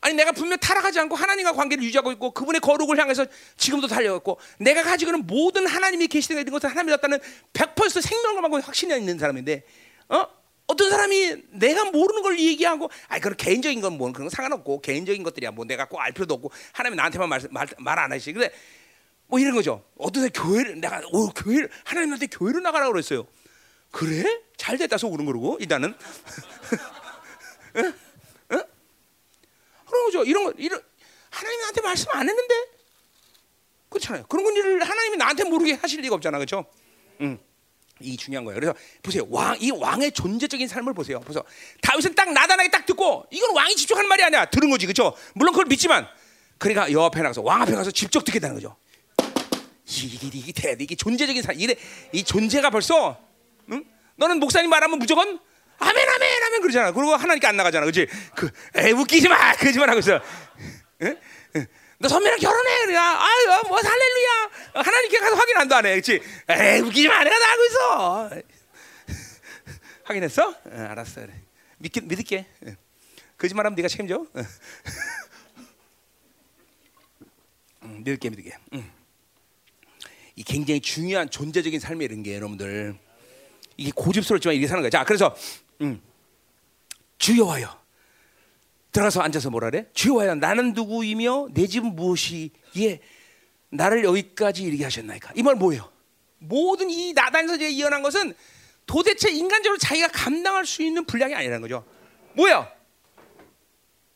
아니 내가 분명 타락하지 않고 하나님과 관계를 유지하고 있고 그분의 거룩을 향해서 지금도 달려갔고 내가 가지고 있는 모든 하나님이 계시는 있는 것을 하나님이 줬다는 100% 생명감하고 확신이 있는 사람인데 어? 어떤 사람이 내가 모르는 걸 얘기하고 아 그런 개인적인 건 뭐 그런 거 상관없고 개인적인 것들이야 뭐 내가 꼭 알 필요도 없고 하나님이 나한테만 말 말안 하시 근데 뭐 이런 거죠 어떤 교회를 내가 오 교회를 하나님한테 교회로 나가라 그랬어요 그래 잘 됐다 속으로 그러고 일단은 그런 거죠. 이런 거 이런 하나님이 나한테 말씀 안 했는데 그렇잖아요. 그런 건 일을 하나님이 나한테 모르게 하실 리가 없잖아, 그렇죠? 음. 이 중요한 거예요. 그래서 보세요. 왕, 이 왕의 존재적인 삶을 보세요. 그래서 다윗은 딱 나단하게 딱 듣고 이건 왕이 직접 하는 말이 아니야. 들은 거지, 그렇죠? 물론 그걸 믿지만 그러니까 여 앞에 나가서 왕 앞에 가서 직접 듣겠다는 거죠. 이게 이게 대 이게 존재적인 삶. 이래 이 존재가 벌써 응? 너는 목사님 말하면 무조건 아멘 아멘 아멘 그러잖아. 그리고 하나님께 안 나가잖아. 그지? 그, 에 웃기지 마. 거짓말 하고 있어. 에? 에. 너 선배랑 결혼해. 그래. 아유, 뭐 할렐루야. 하나님께 가서 확인한다 안 해. 그렇지? 에 웃기지 마. 내가 나가고 있어. 확인했어? 어, 알았어. 그래. 믿게, 믿을게. 거짓말하면 네가 책임져. 응, 믿을게, 믿을게. 응. 이 굉장히 중요한 존재적인 삶의 이런 게 여러분들 이게 고집스럽지만 이렇게 사는 거야. 자, 그래서 음. 주여와요. 들어가서 앉아서 뭐라 그래? 주여와요. 나는 누구이며 내 집은 무엇이기에 나를 여기까지 이르게 하셨나이까. 이 말 뭐예요? 모든 이 나단에서 예언한 것은 도대체 인간적으로 자기가 감당할 수 있는 분량이 아니라는 거죠. 뭐야?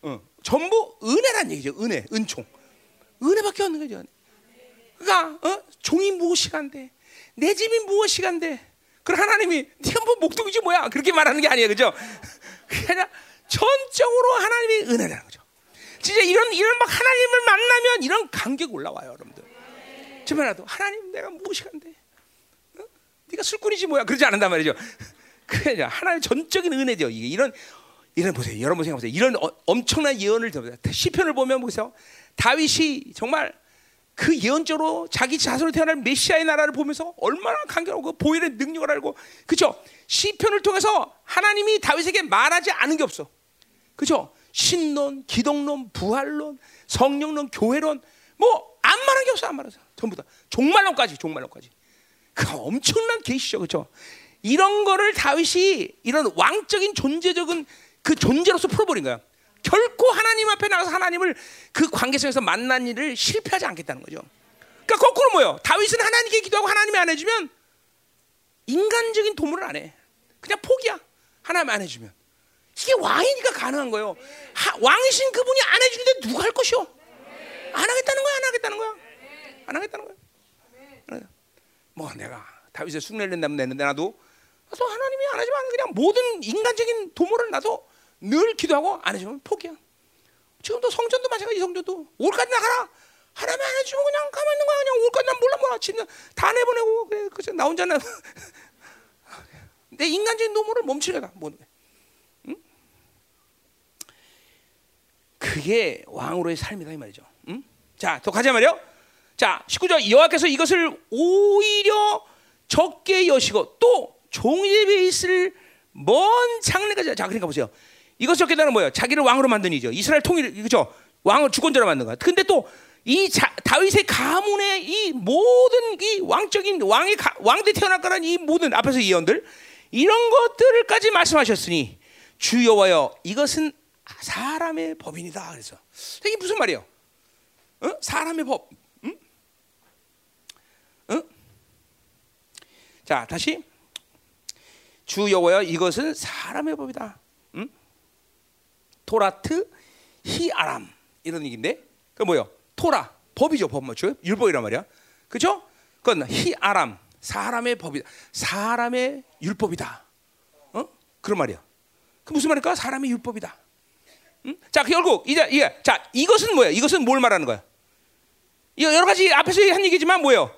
어, 전부 은혜란 얘기죠. 은혜, 은총. 은혜밖에 없는 거죠. 그러니까 어? 종이 무엇이간데 내 집이 무엇이간데 그럼 하나님이 네가 뭐 목동이지 뭐야 그렇게 말하는 게 아니에요, 그죠? 그냥 전적으로 하나님이 은혜라는 거죠. 진짜 이런 이런 막 하나님을 만나면 이런 감격 올라와요, 여러분들. 주변에도 하나님 내가 무엇이간데? 어? 네가 술꾼이지 뭐야? 그러지 않는단 말이죠. 그냥 하나님 전적인 은혜죠. 이게 이런 이런 보세요. 여러분 생각보세요. 이런 어, 엄청난 예언을 들어보세요. 시편을 보면 보세요. 다윗이 정말 그 예언적으로 자기 자손으로 태어날 메시아의 나라를 보면서 얼마나 강경하고 그 보일의 능력을 알고 그죠? 시편을 통해서 하나님이 다윗에게 말하지 않은 게 없어. 그죠? 신론, 기독론, 부활론, 성령론, 교회론 뭐 안 말한 게 없어 안 말하서 전부 다 종말론까지 종말론까지 그 엄청난 계시죠 그죠? 이런 거를 다윗이 이런 왕적인 존재적인 그 존재로서 풀어버린 거야. 결코 하나님 앞에 나가서 하나님을 그 관계성에서 만난 일을 실패하지 않겠다는 거죠. 그러니까 거꾸로 뭐요? 다윗은 하나님께 기도하고 하나님이 안 해주면 인간적인 도움을 안 해. 그냥 포기야. 하나님 안 해주면. 이게 왕이니까 가능한 거예요. 하, 왕이신 그분이 안 해주는데 누가 할 것이요? 안 하겠다는 거야, 안 하겠다는 거야, 안 하겠다는 거야. 뭐 내가 다윗의 숭례를 낸다면 내는데 나도 그래서 하나님이 안 하지만 그냥 모든 인간적인 도모를 나도 늘 기도하고 안 해주면 포기야. 지금도 성전도 마찬가지 성전도 올까지 나가라. 하나님 안 해주면 그냥 가만 있는 거야. 그냥 올까지 난 몰라 몰라. 진짜 다 내보내고 그래. 그래서 나 혼자 나. 내 인간적인 도모를 멈추려다 뭐. 응? 그게 왕으로의 삶이다 이 말이죠. 응? 자, 더 가자 말이요. 자, 19절 여호와께서 이것을 오히려 적게 여시고 또 종입에 있을 먼 장래까지 자 그러니까 보세요. 이것 적게다는 뭐예요? 자기를 왕으로 만든 이죠. 이스라엘 통일 그죠? 왕을 주권자로 만든 거. 근데 또 이 다윗의 가문의 이 모든 이 왕적인 왕의 가, 왕대 태어날 거란 이 모든 앞에서 예언들 이런 것들을까지 말씀하셨으니 주 여호와여 이것은 사람의 법인이다. 그래서 이게 무슨 말이에요? 어? 사람의 법. 자 다시 주 여호와여 이것은 사람의 법이다. 응? 토라트 히아람 이런 얘기인데 그 뭐요? 토라 법이죠 법 맞죠? 율법이란 말이야. 그죠? 그건 히아람 사람의 법이다. 사람의 율법이다. 어? 그런 말이야. 그 무슨 말일까? 사람의 율법이다. 응? 자 결국 이제 이게 자 이것은 뭐야? 이것은 뭘 말하는 거야? 이거 여러 가지 앞에서 한 얘기지만 뭐예요?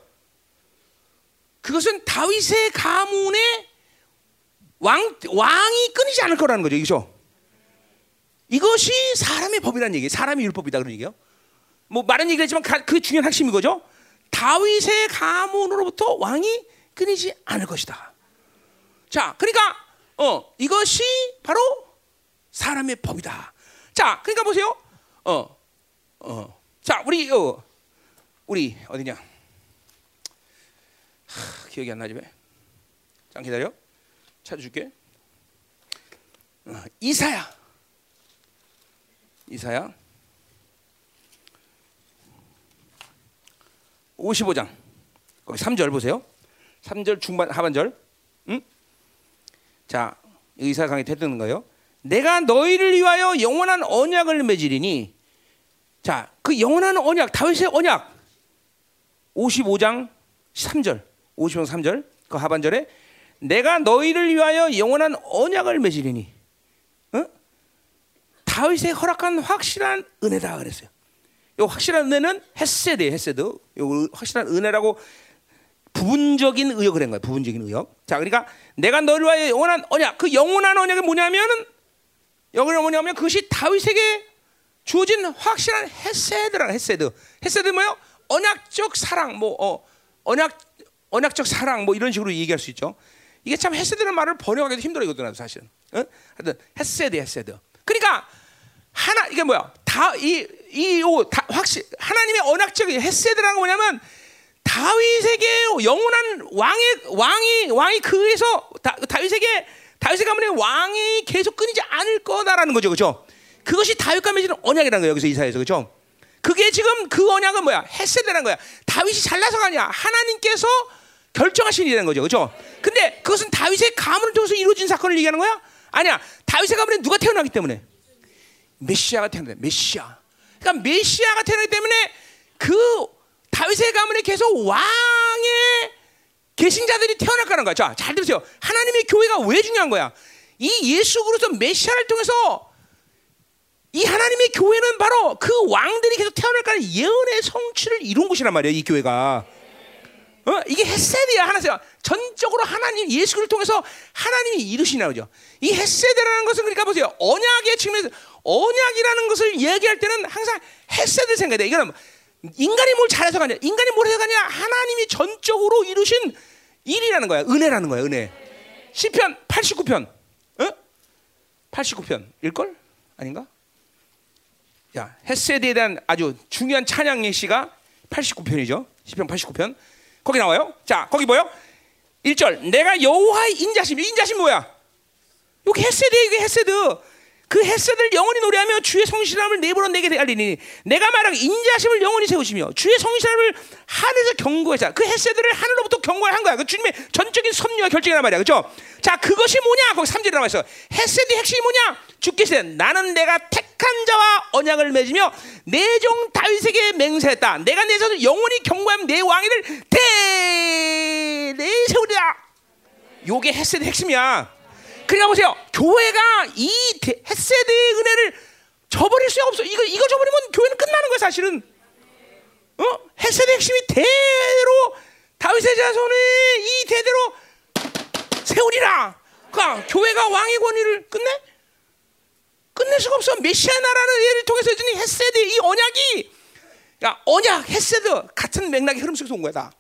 그것은 다윗의 가문의 왕 왕이 끊이지 않을 거라는 거죠, 이죠? 이것이 사람의 법이라는 얘기, 사람의 율법이다 그런 얘기요. 뭐 많은 얘기했지만 그 중요한 핵심이 거죠. 다윗의 가문으로부터 왕이 끊이지 않을 것이다. 자, 그러니까 어 이것이 바로 사람의 법이다. 자, 그러니까 보세요. 어, 어, 자, 우리 어, 우리 어디냐? 하, 기억이 안 나지 왜? 잠 기다려. 찾아줄게. 어, 이사야. 이사야. 55장. 거기 3절 보세요. 3절 중반 하반절. 응? 자, 이사야 강의 태뜨는 거예요. 내가 너희를 위하여 영원한 언약을 맺으리니 자, 그 영원한 언약 다윗의 언약 55장 3절. 55장 3절. 그 하반절에 내가 너희를 위하여 영원한 언약을 맺으리니 어? 다윗의 허락한 확실한 은혜다 그랬어요. 요 확실한 은혜는 헤세드, 헤세드. 요 확실한 은혜라고 부분적인 의역을 한 거예요. 부분적인 의역. 자, 그러니까 내가 너를 위하여 영원한 언약. 그 영원한 언약이 뭐냐면은 영원한 뭐냐면 그것이 다윗에게 주어진 확실한 헤세드라 헤세드. 헤세드 뭐요? 언약적 사랑, 뭐 어, 언약 언약적 사랑, 뭐 이런 식으로 얘기할 수 있죠. 이게 참 헤세드라는 말을 번역하기도 힘들어 이거든 사실은. 어? 하여튼 헤세드, 헤세드. 그러니까 하나 이게 뭐야? 다 이이 확실 하나님의 언약적인 헤세드라는 거 뭐냐면 다윗에게 영원한 왕의 왕이 왕이 그에서 다, 다윗에게 다윗의 가문의 왕이 계속 끊이지 않을 거다라는 거죠, 그렇죠? 그것이 다윗과 맺은 언약이라는 거예요, 여기서 이사에서 그렇죠? 그게 지금 그 언약은 뭐야? 헤세드라는 거야. 다윗이 잘나서가 아니야. 하나님께서 결정하신 일이라는 거죠, 그렇죠? 근데 그것은 다윗의 가문을 통해서 이루어진 사건을 얘기하는 거야? 아니야. 다윗의 가문에 누가 태어나기 때문에 메시아가 태어나 메시아. 그러니까 메시아가 태어나기 때문에 그 다윗의 가문에 계속 왕의 계신자들이 태어날 거라는 거야. 자, 잘 들으세요. 하나님의 교회가 왜 중요한 거야? 이 예수 그리스도 메시아를 통해서 이 하나님의 교회는 바로 그 왕들이 계속 태어날 거라는 예언의 성취를 이룬 곳이란 말이야. 이 교회가. 어? 이게 헤세드야 하나세요. 전적으로 하나님 예수를 통해서 하나님이 이루시나 거죠. 이 헤세드라는 것은 그러니까 보세요. 언약의 측면에서 언약이라는 것을 얘기할 때는 항상 헤세드 생각해. 이거는 인간이 뭘 잘해서가 아니라 인간이 뭘 해서가 아니라 하나님이 전적으로 이루신 일이라는 거야. 은혜라는 거야. 은혜. 시편 89편. 어? 89편. 일걸? 아닌가? 야, 헤세드에 대한 아주 중요한 찬양의 시가 89편이죠. 시편 89편. 거기 나와요. 자, 거기 뭐요? 1절. 내가 여호와의 인자심. 인자심 뭐야? 여기 헤세드 이게 헤세드. 그 햇새들 영원히 노래하며 주의 성실함을 내버려 내게 알리니 내가 말한 인자심을 영원히 세우시며 주의 성실함을 하늘에서 경고하자. 그 햇새들을 하늘로부터 경고한 거야. 그 주님의 전적인 섭리와 결정이란 말이야. 그렇죠? 자 그것이 뭐냐? 거기 3절에 나와 있어. 햇새의 핵심이 뭐냐? 주께서 나는 내가 택한 자와 언약을 맺으며 내 종 다윗에게 맹세했다. 내가 내 자손 영원히 경고하면 내 왕위를 대내 세우리라. 요게 햇새의 핵심이야 그러니까 보세요. 교회가 이 햇세대의 은혜를 저버릴 수가 없어. 이거 이거 저버리면 교회는 끝나는 거야 사실은. 어? 햇세대 핵심이 대로 다윗의 자손의 이 대대로 세우리라. 그러니까 교회가 왕의 권위를 끝내? 끝낼 수가 없어. 메시아 나라는 예를 통해서 주니 햇세대 이 언약이 야 언약 햇세드 같은 맥락의 흐름 속에서 온 거야 다.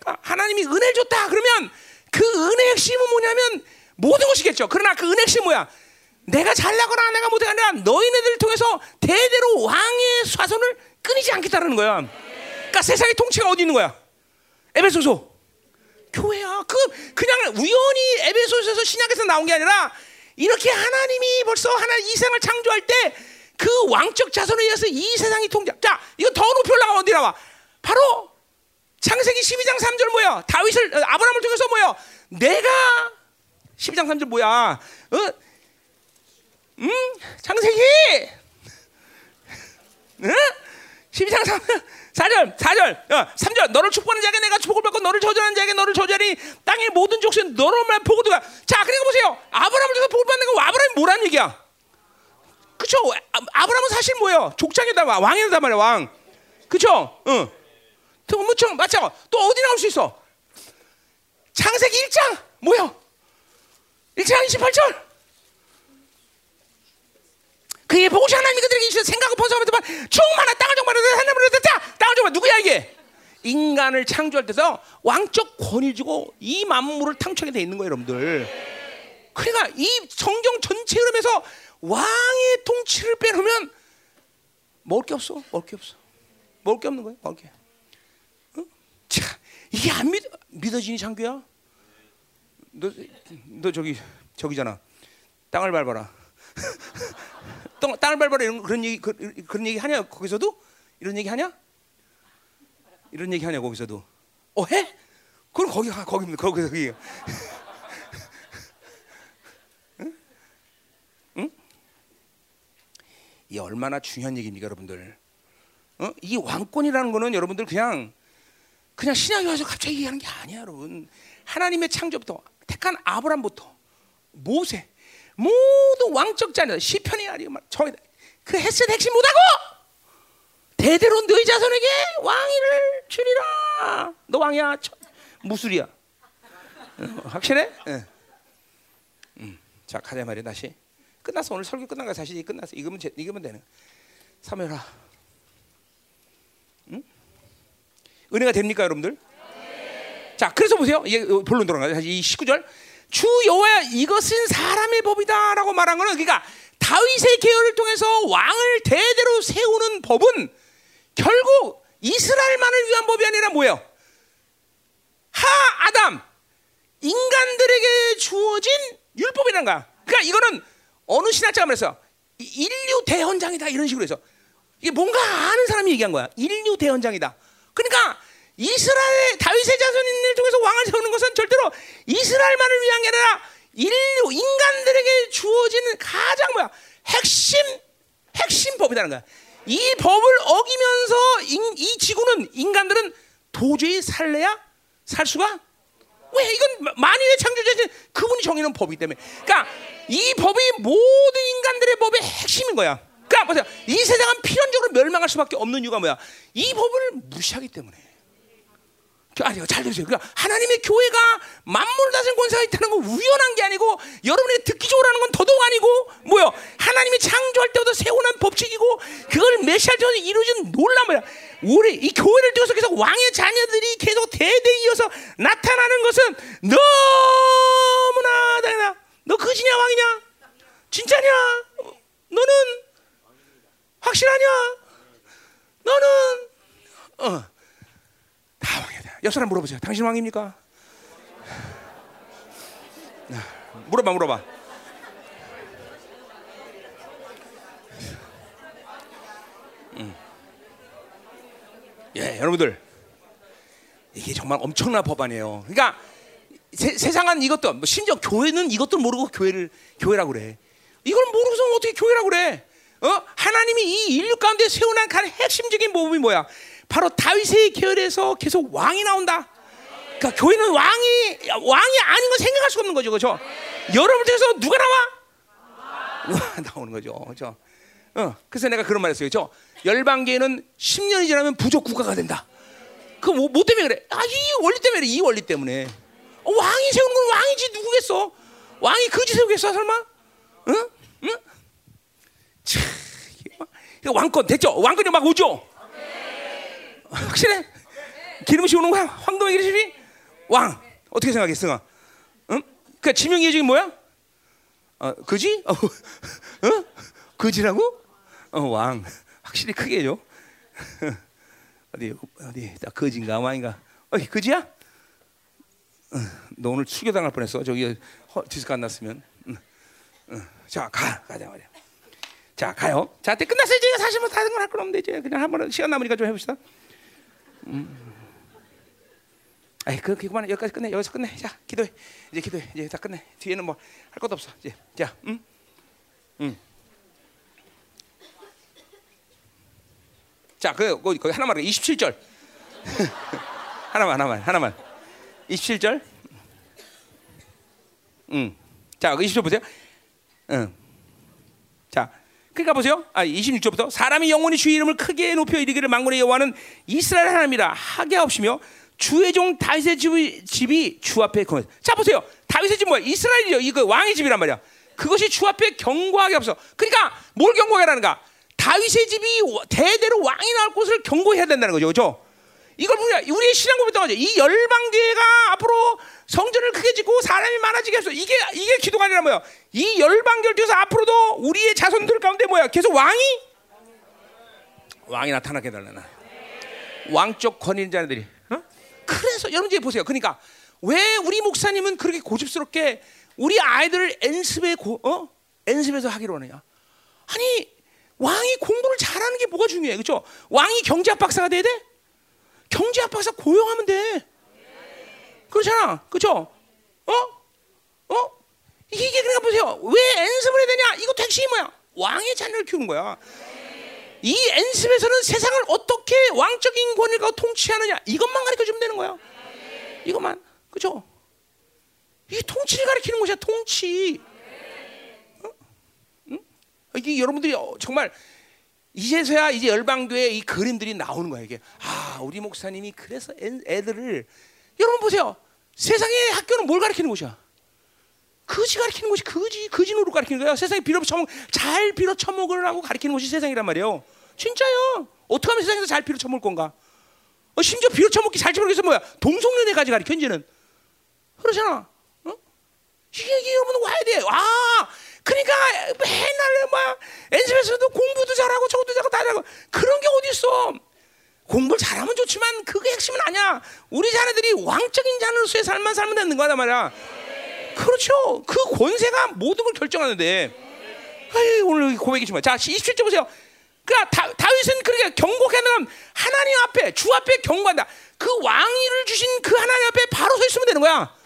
그러니까 하나님이 은혜를 줬다 그러면 그 은혜 핵심은 뭐냐면 모든 것이겠죠. 그러나 그 은혜 핵심 뭐야? 내가 잘나거나 내가 못하가 아니라 너희네들을 통해서 대대로 왕의 사손을 끊이지 않겠다는 거야. 그러니까 세상의 통치가 어디 있는 거야? 에베소서 교회야. 그 그냥 우연히 에베소서에서 신약에서 나온 게 아니라 이렇게 하나님이 벌써 하나 이 세상을 창조할 때 그 왕적 자손에 의해서 이 세상이 통제. 자, 이거 더 높이 올라가 어디 나와? 바로 창세기 12장 3절 뭐야? 다윗을 아브라함을 통해서 뭐야? 내가 12장 3절 뭐야? 어? 음? 창세기! 응? 12장 3, 4절, 4절, 어, 3절. 너를 축복하는 자에게 내가 축복을 받고 너를 저주하는 자에게 너를 저주하니 땅의 모든 족속은 너로만 보고 들어가. 자, 그러니까 보세요. 아브라함을 통해서 복을 받는 거 아브라함이 뭐라는 얘기야? 그쵸? 아, 브라함은 사실 뭐예요? 족장이다, 왕이다 말이야, 왕. 그쵸? 응. 또, 무청, 맞죠? 또 어디 나올 수 있어? 창세기 1장, 뭐야? 1장 28절. 그의 보고시 하나님이 그들에게 주신 생각을 번성하면서 충만한 땅을 정말로 하나님으로 됐다. 땅을 정말 누구야 이게? 인간을 창조할 때서 왕적 권위 주고 이 만물을 탕청하게 돼 있는 거예요, 여러분들. 그러니까 이 성경 전체 흐름에서 왕의 통치를 빼놓으면 먹을 게 없어, 먹을 게 없어, 먹을 게 없는 거예요, 먹을 게. 어? 자, 이게 안 믿, 믿어지니 장교야? 너, 너 저기 저기잖아. 땅을 밟아라. 땅, 땅을 밟아라 이런 그런 얘기 그, 런 얘기 하냐 거기서도 이런 얘기 하냐? 이런 얘기 하냐 거기서도? 어 해? 그럼 거기 가 거기 거기 거기. 응? 응? 이 얼마나 중요한 얘기입니까, 여러분들? 어? 이 왕권이라는 거는 여러분들 그냥 그냥 신약에 와서 갑자기 얘기하는 게 아니야, 여러분. 하나님의 창조부터 택한 아브람부터 모세 모두 왕적 자녀 시편이 아니고 저그 햇셋 핵심 못하고 대대로 너희 자손에게 왕위를 주리라. 너 왕이야? 무술이야? 어, 확실해? 응. 음. 자 가자 말이야 다시. 끝났어 오늘 설교 끝난 거야 사실 끝났어. 이거면 제, 이거면 되는. 사면아. 응? 은혜가 됩니까 여러분들? 자, 그래서 보세요. 이게 본론 들어가요. 이 19절. 주 여호와야 이것은 사람의 법이다라고 말한 거는 그러니까 다윗의 계열을 통해서 왕을 대대로 세우는 법은 결국 이스라엘만을 위한 법이 아니라 뭐예요? 하 아담 인간들에게 주어진 율법이란 거야. 그러니까 이거는 어느 신학자가 말했어. 인류 대헌장이다 이런 식으로 해서 이게 뭔가 아는 사람이 얘기한 거야. 인류 대헌장이다. 그러니까 이스라엘 다윗의 자손인을 통해서 왕을 세우는 것은 절대로 이스라엘만을 위한 게 아니라 인류 인간들에게 주어지는 가장 뭐야 핵심 핵심 법이라는 거야. 이 법을 어기면서 인, 이 지구는 인간들은 도저히 살래야 살 수가 왜 이건 만일의 창조자신 그분이 정해놓은 법이기 때문에 그러니까 이 법이 모든 인간들의 법의 핵심인 거야. 그러니까 보세요. 이 세상은 필연적으로 멸망할 수밖에 없는 이유가 뭐야? 이 법을 무시하기 때문에. 아니요, 잘 들으세요. 그러니까 하나님의 교회가 만물을 다스리는 권세가 있다는 건 우연한 게 아니고 여러분에게 듣기 좋으라는 건 더더욱 아니고 뭐요? 하나님이 창조할 때부터 세워놓은 법칙이고 그걸 메시아 전에 이루어진 놀라운. 우리 이 교회를 통해서 계속 왕의 자녀들이 계속 대대 이어서 나타나는 것은 너무나 당연하. 너 거지냐 왕이냐? 진짜냐? 너는 확실하냐? 너는 어. 옆 사람 물어보세요. 당신 왕입니까? 네. 물어봐, 물어봐. 음. 예, 여러분들 이게 정말 엄청난 법안이에요. 그러니까 세, 상은 이것도 뭐 심지어 교회는 이것도 모르고 교회를 교회라고 그래. 이걸 모르고서 어떻게 교회라고 그래? 어? 하나님이 이 인류 가운데 세워난 핵심적인 모범이 뭐야? 바로 다윗의 계열에서 계속 왕이 나온다. 그러니까 교회는 왕이 왕이 아닌 건 생각할 수 없는 거죠, 그렇죠? 여러분 중에서 누가 나와? 나오는 거죠, 그렇죠? 어, 그래서 내가 그런 말했어요, 그렇죠? 열방계는 10년이 지나면 부족 국가가 된다. 그뭐 뭐 때문에 그래? 아, 이 원리 때문에 그래. 이 원리 때문에. 어, 왕이 세우는 건 왕이지 누구겠어? 왕이 거지 세우겠어 설마? 응? 응? 참, 왕권 됐죠? 왕권이 막 오죠? 확실해? 기름 씌우는 거야? 황금의 기름이? 왕 어떻게 생각해, 승아? 응? 그 지명이 지금 뭐야? 어, 그지? 어, 어? 그지라고? 어, 왕 확실히 크게 해줘. 어디 어디 딱 거진가 왕인가? 어이 거지야? 어, 너 오늘 추교당할 뻔했어. 저기 디스크 안 났으면. 응. 응. 자 가, 가자 말이야. 자 가요. 자, 때 끝났어요. 이제 사실 뭐 다른 걸할 건 없는데 이제 그냥 한번 시간 남으니까 좀 해봅시다. 음. 아이 그렇게 그만 여기까지 끝내. 여기서 끝내. 자 기도해. 이제 기도해. 이제 다 끝내. 뒤에는 뭐 할 것도 없어. 이제. 자 음, 음. 자 그 거기, 거기 하나만 27절. 하나만 하나만 하나만. 27절? 음 자 20절 보세요. 음자 그러니까 보세요. 아 26절부터 사람이 영원히 주의 이름을 크게 높여 이르기를 망군의 여호와는 이스라엘 하나님이라 하게 없으며 주의 종 다윗의 집이, 집이 주 앞에 거. 자 보세요. 다윗의 집 뭐야? 이스라엘이요. 이거 왕의 집이란 말이야. 그것이 주 앞에 경고하게 없어. 그러니까 뭘 경고하라는가? 다윗의 집이 대대로 왕이 나올 곳을 경고해야 된다는 거죠. 그렇죠? 이걸 우리가 우리의 신앙 고백도 하죠. 이 열방 교회가 앞으로 성전을 크게 짓고 사람이 많아지게 해서 이게 이게 기도가 아니라 뭐야? 이 열방 교회에서 앞으로도 우리의 자손들 가운데 뭐야? 계속 왕이 왕이 나타나게 달라나. 왕적 권위인 자들이. 어? 그래서 여러분 이제 보세요. 그러니까 왜 우리 목사님은 그렇게 고집스럽게 우리 아이들을 연습에 고, 어? 연습해서 하기로 하느냐? 아니 왕이 공부를 잘하는 게 뭐가 중요해, 그렇죠? 왕이 경제학 박사가 돼야 돼? 경제학 박사 고용하면 돼. 그렇잖아, 그렇죠? 어? 어? 이게 그러니까 보세요. 왜 연습을 해야 되냐? 이거 핵심이 뭐야? 왕의 자녀를 키우는 거야. 이 엔습에서는 세상을 어떻게 왕적인 권위가 통치하느냐 이것만 가르쳐 주면 되는 거야. 이것만 그죠? 이 통치를 가르치는 것이야 통치. 어? 응? 이게 여러분들이 정말 이제서야 이제 열방교회 이 그림들이 나오는 거야 이게. 아 우리 목사님이 그래서 애 들을 여러분 보세요. 세상의 학교는 뭘 가르치는 곳이야? 거지 가르치는 것이 거지 거지 노릇 가르치는 거야. 세상에 빌어 처먹 잘 빌어 처먹으라고 가르치는 것이 세상이란 말이에요. 진짜요. 어떻게 하면 세상에서 잘 빌어 처먹을 건가? 어, 심지어 빌어 처먹기 잘 처먹겠어 뭐야? 동성연애까지 가르쳐 이제는 그러잖아. 어? 이게, 이게 여러분 와야 돼. 아, 그러니까 맨날 막 엔습에서도 공부도 잘하고 저것도 잘하고 다 잘하고 그런 게 어디 있어? 공부를 잘하면 좋지만 그게 핵심은 아니야. 우리 자녀들이 왕적인 자녀로서의 삶만 살면 되는 거다 말이야. 그렇죠. 그 권세가 모든 걸 결정하는데. 아이, 오늘 고백이 정말. 자, 27절 보세요. 그러니까 다, 다윗은 그렇게 경고하는 하나님 앞에 주 앞에 경고한다. 그 왕위를 주신 그 하나님 앞에 바로 서 있으면 되는 거야.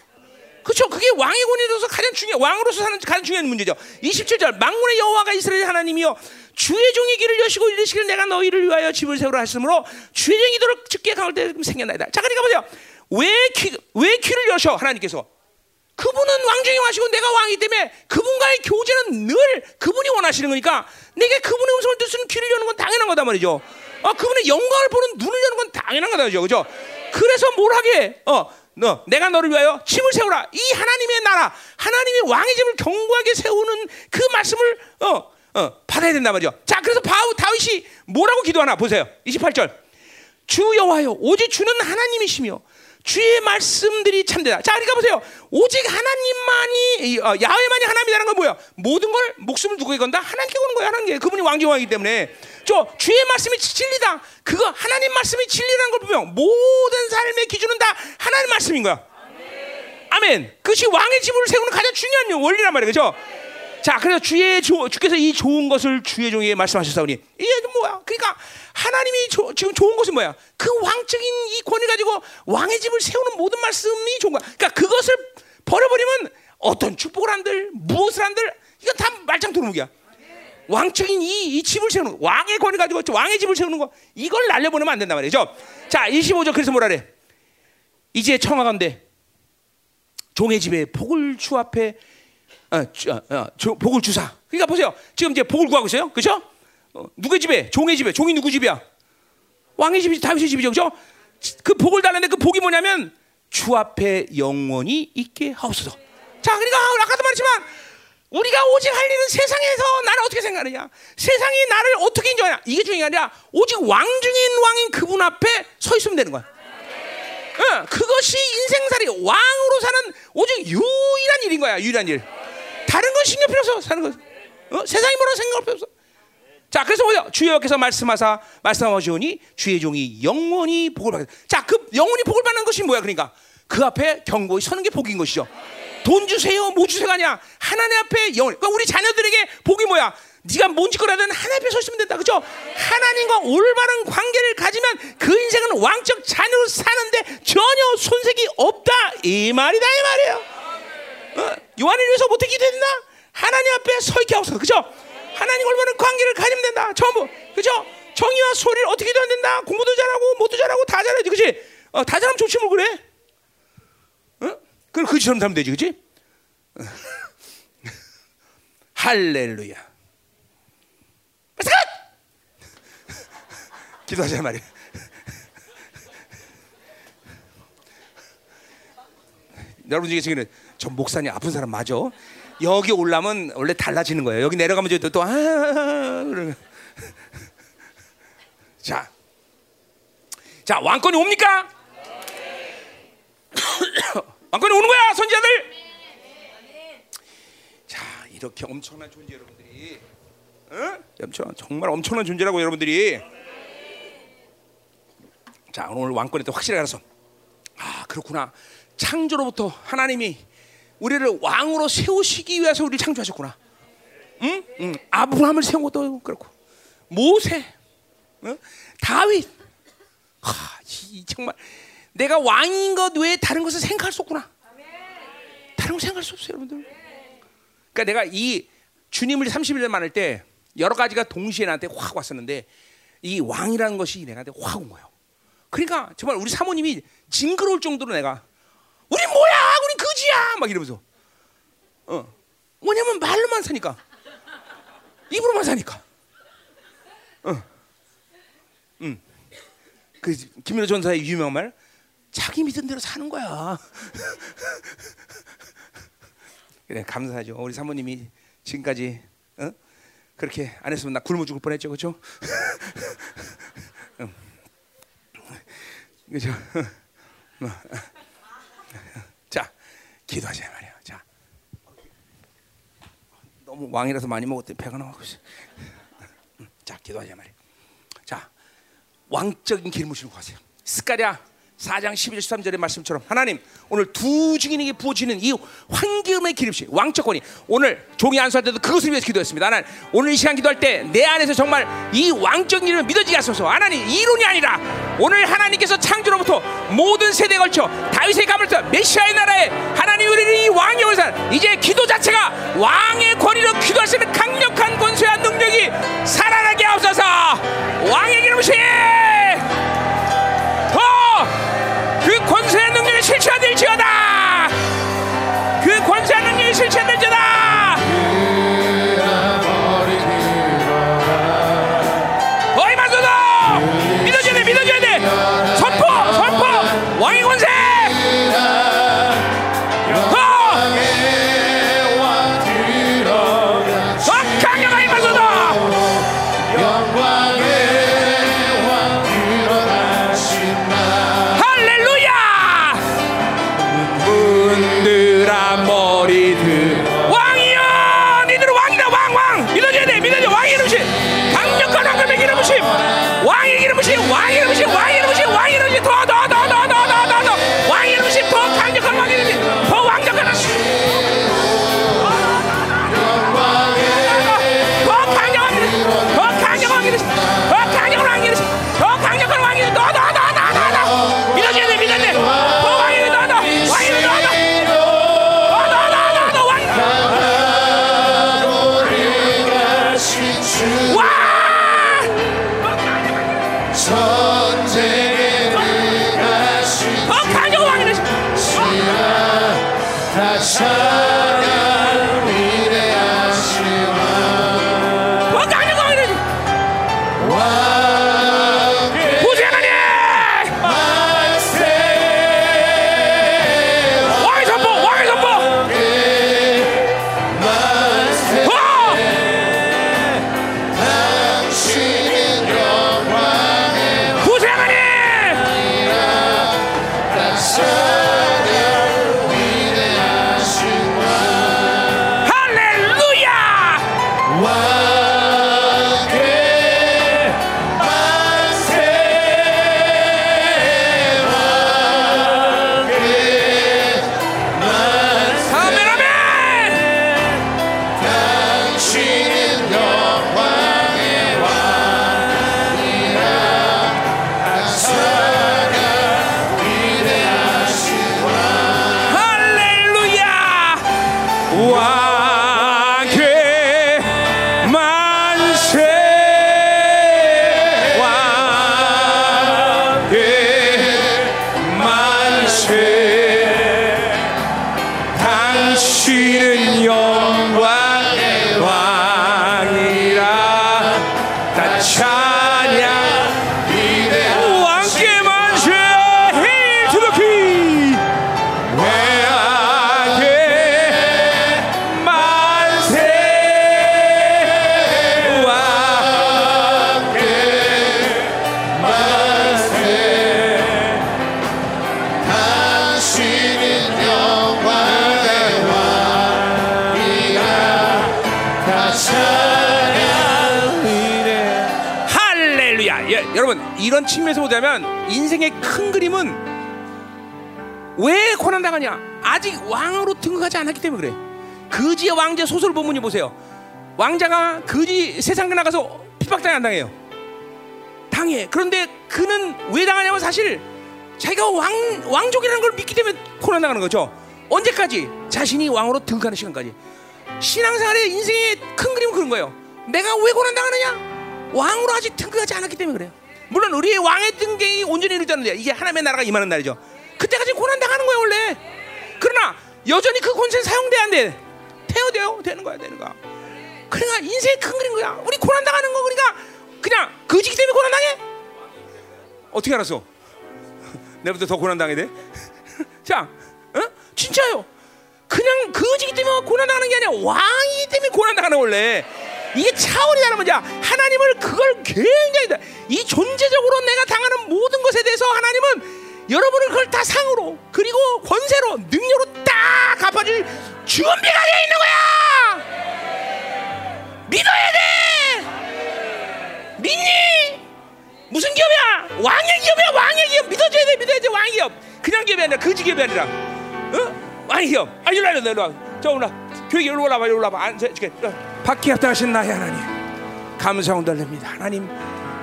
그렇죠. 그게 왕의 권위로서 가장 중요 왕으로서 사는 가장 중요한 문제죠. 27절 망군의 여호와가 이스라엘 하나님이여 주의 종의 길을 여시고 이르시기를 내가 너희를 위하여 집을 세우라 하셨으므로 주의 종이 도록 죽게 강할 때 생겼나이다. 자, 그러니까 보세요. 왜, 키, 왜 귀를 여셔 하나님께서? 그분은 왕중이 하시고 내가 왕이기 때문에 그분과의 교제는 늘 그분이 원하시는 거니까 내게 그분의 음성을 듣는 귀를 여는 건 당연한 거다 말이죠. 어, 그분의 영광을 보는 눈을 여는 건 당연한 거다 말이죠. 그죠? 그래서 뭘 하게? 어, 너, 내가 너를 위하여 집을 세우라. 이 하나님의 나라, 하나님의 왕의 집을 견고하게 세우는 그 말씀을 어, 어, 받아야 된단 말이죠. 자, 그래서 바우 다윗이 뭐라고 기도하나 보세요. 28절. 주 여호와여, 오직 주는 하나님이시며 주의 말씀들이 참되다. 자, 그러니까 보세요. 오직 하나님만이 어, 야훼만이 하나님이라는 건 뭐야? 모든 걸 목숨을 누구에 건다? 하나님께 거는 거야. 하나님께. 그분이 왕중왕이기 때문에. 저 주의 말씀이 진리다. 그거 하나님 말씀이 진리라는 걸 보면 모든 삶의 기준은 다 하나님 말씀인 거야. 아멘. 그것이 왕의 집을 세우는 가장 중요한 원리란 말이에요. 그죠? 자, 그래서 주의 조, 주께서 이 좋은 것을 주의 종에게 말씀하셨사오니 이게 뭐 거야. 그러니까 하나님이 조, 지금 좋은 것은 뭐야? 그 왕적인 이 권위 가지고 왕의 집을 세우는 모든 말씀이 좋은 거야. 그러니까 그것을 버려버리면 어떤 축복을 한들 무엇을 한들 이건 다 말짱 도루묵이야. 왕적인 이, 이 집을 세우는 거, 왕의 권위 가지고 왕의 집을 세우는 거 이걸 날려보내면 안 된단 말이죠. 자, 25절 그래서 뭐라 그래? 이제 청하건대 종의 집에 복을 주 앞에 어, 주, 어, 어, 조, 복을 주사. 그러니까 보세요. 지금 이제 복을 구하고 있어요. 그렇죠? 어, 누구의 집에? 종의 집에. 종이 누구 집이야? 왕의 집이지 다윗의 집이죠. 그렇죠? 그 복을 달라는데 그 복이 뭐냐면 주 앞에 영원히 있게 하옵소서. 자, 그러니까 아까도 말했지만 우리가 오직 할 일은 세상에서 나를 어떻게 생각하느냐? 세상이 나를 어떻게 인정하냐? 이게 중요한 게 아니라 오직 왕 중인 왕인 그분 앞에 서 있으면 되는 거야. 어, 그것이 인생살이 왕으로 사는 오직 유일한 일인 거야. 유일한 일. 다른 건 신경 필요 없어. 사는 거. 어? 세상이 뭐라 생각할 필요 없어. 자, 그래서 뭐요? 주여께서 말씀하사 말씀하시오니 주의 종이 영원히 복을 받겠다. 자, 그 영원히 복을 받는 것이 뭐야? 그러니까 그 앞에 경고히 서는 게 복인 것이죠. 돈 주세요, 뭐 주세요가 아니야. 하나님 앞에 영원. 그러니까 우리 자녀들에게 복이 뭐야? 네가 뭔 짓거라든 하나님 앞에 서 있으면 된다. 그죠? 하나님과 올바른 관계를 가지면 그 인생은 왕적 자녀로 사는데 전혀 손색이 없다. 이 말이다. 이 말이에요. 어? 위해서 못해 기도했나? 하나님 앞에 서 있게 하옵소서. 그죠? 하나님 올바른 관계를 가지면 된다. 전부. 그죠? 정의와 소리를 어떻게 안 된다. 공부도 잘하고 뭐도 잘하고 다 잘해야지. 그지? 어, 다 잘하면 좋지 뭐 그래. 어? 그럼 그처럼 살면 되지. 그지? 할렐루야. 끝! 기도하자 말이야. 여러분 중에 지금 저 목사님 아픈 사람 맞아? 여기 올라면 원래 달라지는 거예요. 여기 내려가면 또, 또 아. 자, 자 왕권이 옵니까? 왕권이 오는 거야, 선지자들. 자, 이렇게 엄청난 존재 여러분들이, 어? 엄청 정말 엄청난 존재라고 여러분들이. 자, 오늘 왕권에 또 확실히 알아서, 아 그렇구나. 창조로부터 하나님이 우리를 왕으로 세우시기 위해서 우리를 창조하셨구나. 응? 응. 아브라함을 세운 것도 그렇고 모세, 응? 다윗. 하, 이, 정말 내가 왕인 것 외에 다른 것을 생각할 수 없구나. 다른 거 생각할 수 없어요, 여러분들. 그러니까 내가 이 주님을 30일 만날 때 여러 가지가 동시에 나한테 확 왔었는데 이 왕이라는 것이 내가 확 온 거예요. 그러니까 정말 우리 사모님이 징그러울 정도로 내가 우리 뭐야? 거지야! 막 이러면서. 어. 뭐냐면 말로만 사니까. 입으로만 사니까. 어. 음. 그 김민호 전사의 유명한 말. 자기 믿은 대로 사는 거야. 그래 감사하죠. 우리 사모님이 지금까지 어? 그렇게 안 했으면 나 굶어 죽을 뻔했죠, 그렇죠? 그죠? 자, 기도하자 말이야. 자, 너무 왕이라서 많이 먹었더니 배가 나가고 있어. 자, 기도하자 말이야. 자, 왕적인 주고 가세요. 스가랴 4장 12절 13절의 말씀처럼 하나님 오늘 두 증인에게 부어지는 이 황기음의 기름씨 왕적권이 오늘 종이 안수할 때도 그것을 위해서 기도했습니다. 하나님 오늘 이 시간 기도할 때 내 안에서 정말 이 왕적인 이름을 믿어지게 하소서. 하나님 이론이 아니라 오늘 하나님께서 창조로부터 모든 세대에 걸쳐 다윗의 감을 터 메시아의 나라에 하나님 우리를 이 왕의 원산 이제 기도 자체가 왕의 권위로 기도할 수 있는 강력한 권세와 능력이 살아나게 하옵소서. 왕의 기름씨 실체화될지어다! 그 권세의 능력이 실체화될지어다 다 이런 측면에서 보자면 인생의 큰 그림은 왜 고난당하냐? 아직 왕으로 등극하지 않았기 때문에 그래. 거지의 왕자 소설 본문이 보세요. 왕자가 거지 세상에 나가서 핍박당해 안 당해요? 당해. 그런데 그는 왜 당하냐면 사실 자기가 왕, 왕족이라는 걸 믿기 때문에 고난당하는 거죠. 언제까지? 자신이 왕으로 등극하는 시간까지. 신앙생활의 인생의 큰 그림은 그런 거예요. 내가 왜 고난당하느냐? 왕으로 아직 등극하지 않았기 때문에 그래요. 물론 우리의 왕의 등극이 온전히 이루자는데 이게 하나님의 나라가 임하는 날이죠. 그때까지 고난 당하는 거예요 원래. 그러나 여전히 그 권세 사용돼 안 돼. 태워돼요 되는 거야 되는 거야. 그러니까 인생의 큰 그림 거야. 우리 고난 당하는 거 그러니까 그냥 거지기 때문에 고난 당해? 어떻게 알았어? 내부터 더 고난 당해야 돼? 자, 어? 진짜요. 그냥 거지기 때문에 고난 당하는 게 아니라 왕이기 때문에 고난 당하는 원래. 이게 차원이 다른 거죠. 하나님을 그걸 굉장히 다- 이 존재적으로 내가 당하는 모든 것에 대해서 하나님은 여러분을 그걸 다 상으로 그리고 권세로 능력으로 딱 갚아줄 준비가 되어 있는 거야. 믿어야 돼. 믿니? 무슨 기업이야? 왕의 기업이야. 왕의 기업 믿어줘야 돼. 믿어야 돼. 왕의 기업. 그냥 기업이 아니라 거지 기업이 아니라. 어? 왕의 기업. 아 일로 와 일로 와. 저 올라. 교회 일로 올라와 일로 올라와. 앉아 이렇게. 밖에 합당하신 나의 하나님. 감사원 달립니다. 하나님.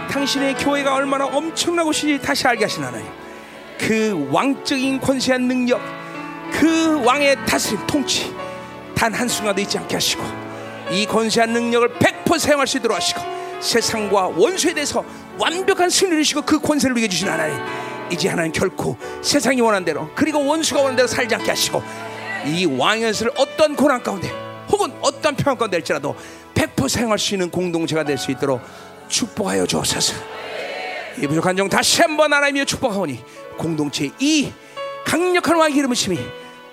당신의 교회가 얼마나 엄청나고 신이 다시 알게 하신 하나님. 그 왕적인 권세한 능력, 그 왕의 다스림 통치 단 한순간도 잊지 않게 하시고 이 권세한 능력을 100% 사용할 수 있도록 하시고 세상과 원수에 대해서 완벽한 승리를 주시고 그 권세를 이겨 주신 하나님 이제 하나님 결코 세상이 원하는 대로 그리고 원수가 원하는 대로 살지 않게 하시고 이 왕의 것을 어떤 고난 가운데 혹은 어떤 평안 가운데 할지라도 100% 사용할 수 있는 공동체가 될 수 있도록 축복하여 주옵소서. 이 부족한 종 다시 한번 하나님이여 축복하오니 공동체 이 강력한 왕의 이름을 심이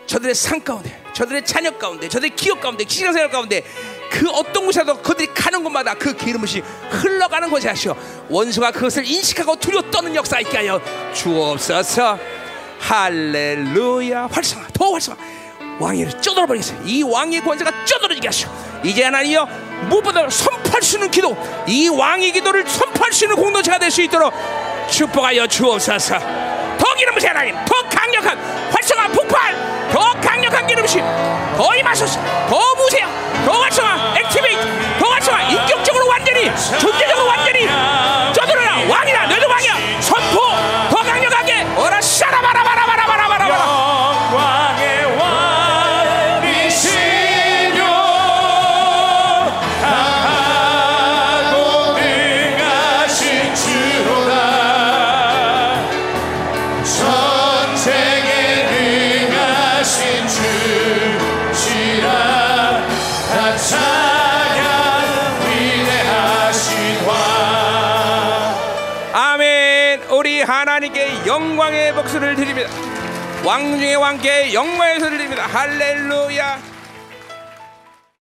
저들의 삶 가운데 저들의 자녀 가운데 저들의 기업 가운데 시간생활 가운데 그 어떤 곳이라도 그들이 가는 곳마다 그 기름이 흘러가는 곳이 하시오 원수가 그것을 인식하고 두려워 떠는 역사 있게 하여 주옵소서. 할렐루야. 활성화 더 활성화 왕위를 쪼들어 버리겠어요. 이 왕의 권세가 쪼들어지게 하시오. 이제 하나님이여 무엇보다 선포할 수 있는 기도 이 왕의 기도를 선포할 수 있는 공동체가 될 수 있도록 축복하여 주옵소서. 더 기름부시 하나님. 더 강력한 활성화 폭발 더 강력한 기름부심. 더 임하소서. 더 부세요. 더 활성화 액티베이트. 더 활성화 인격적으로 완전히 존재적으로 완전히 쪼들어라 왕이다 왕 중의 왕께 소리를 드립니다. 할렐루야.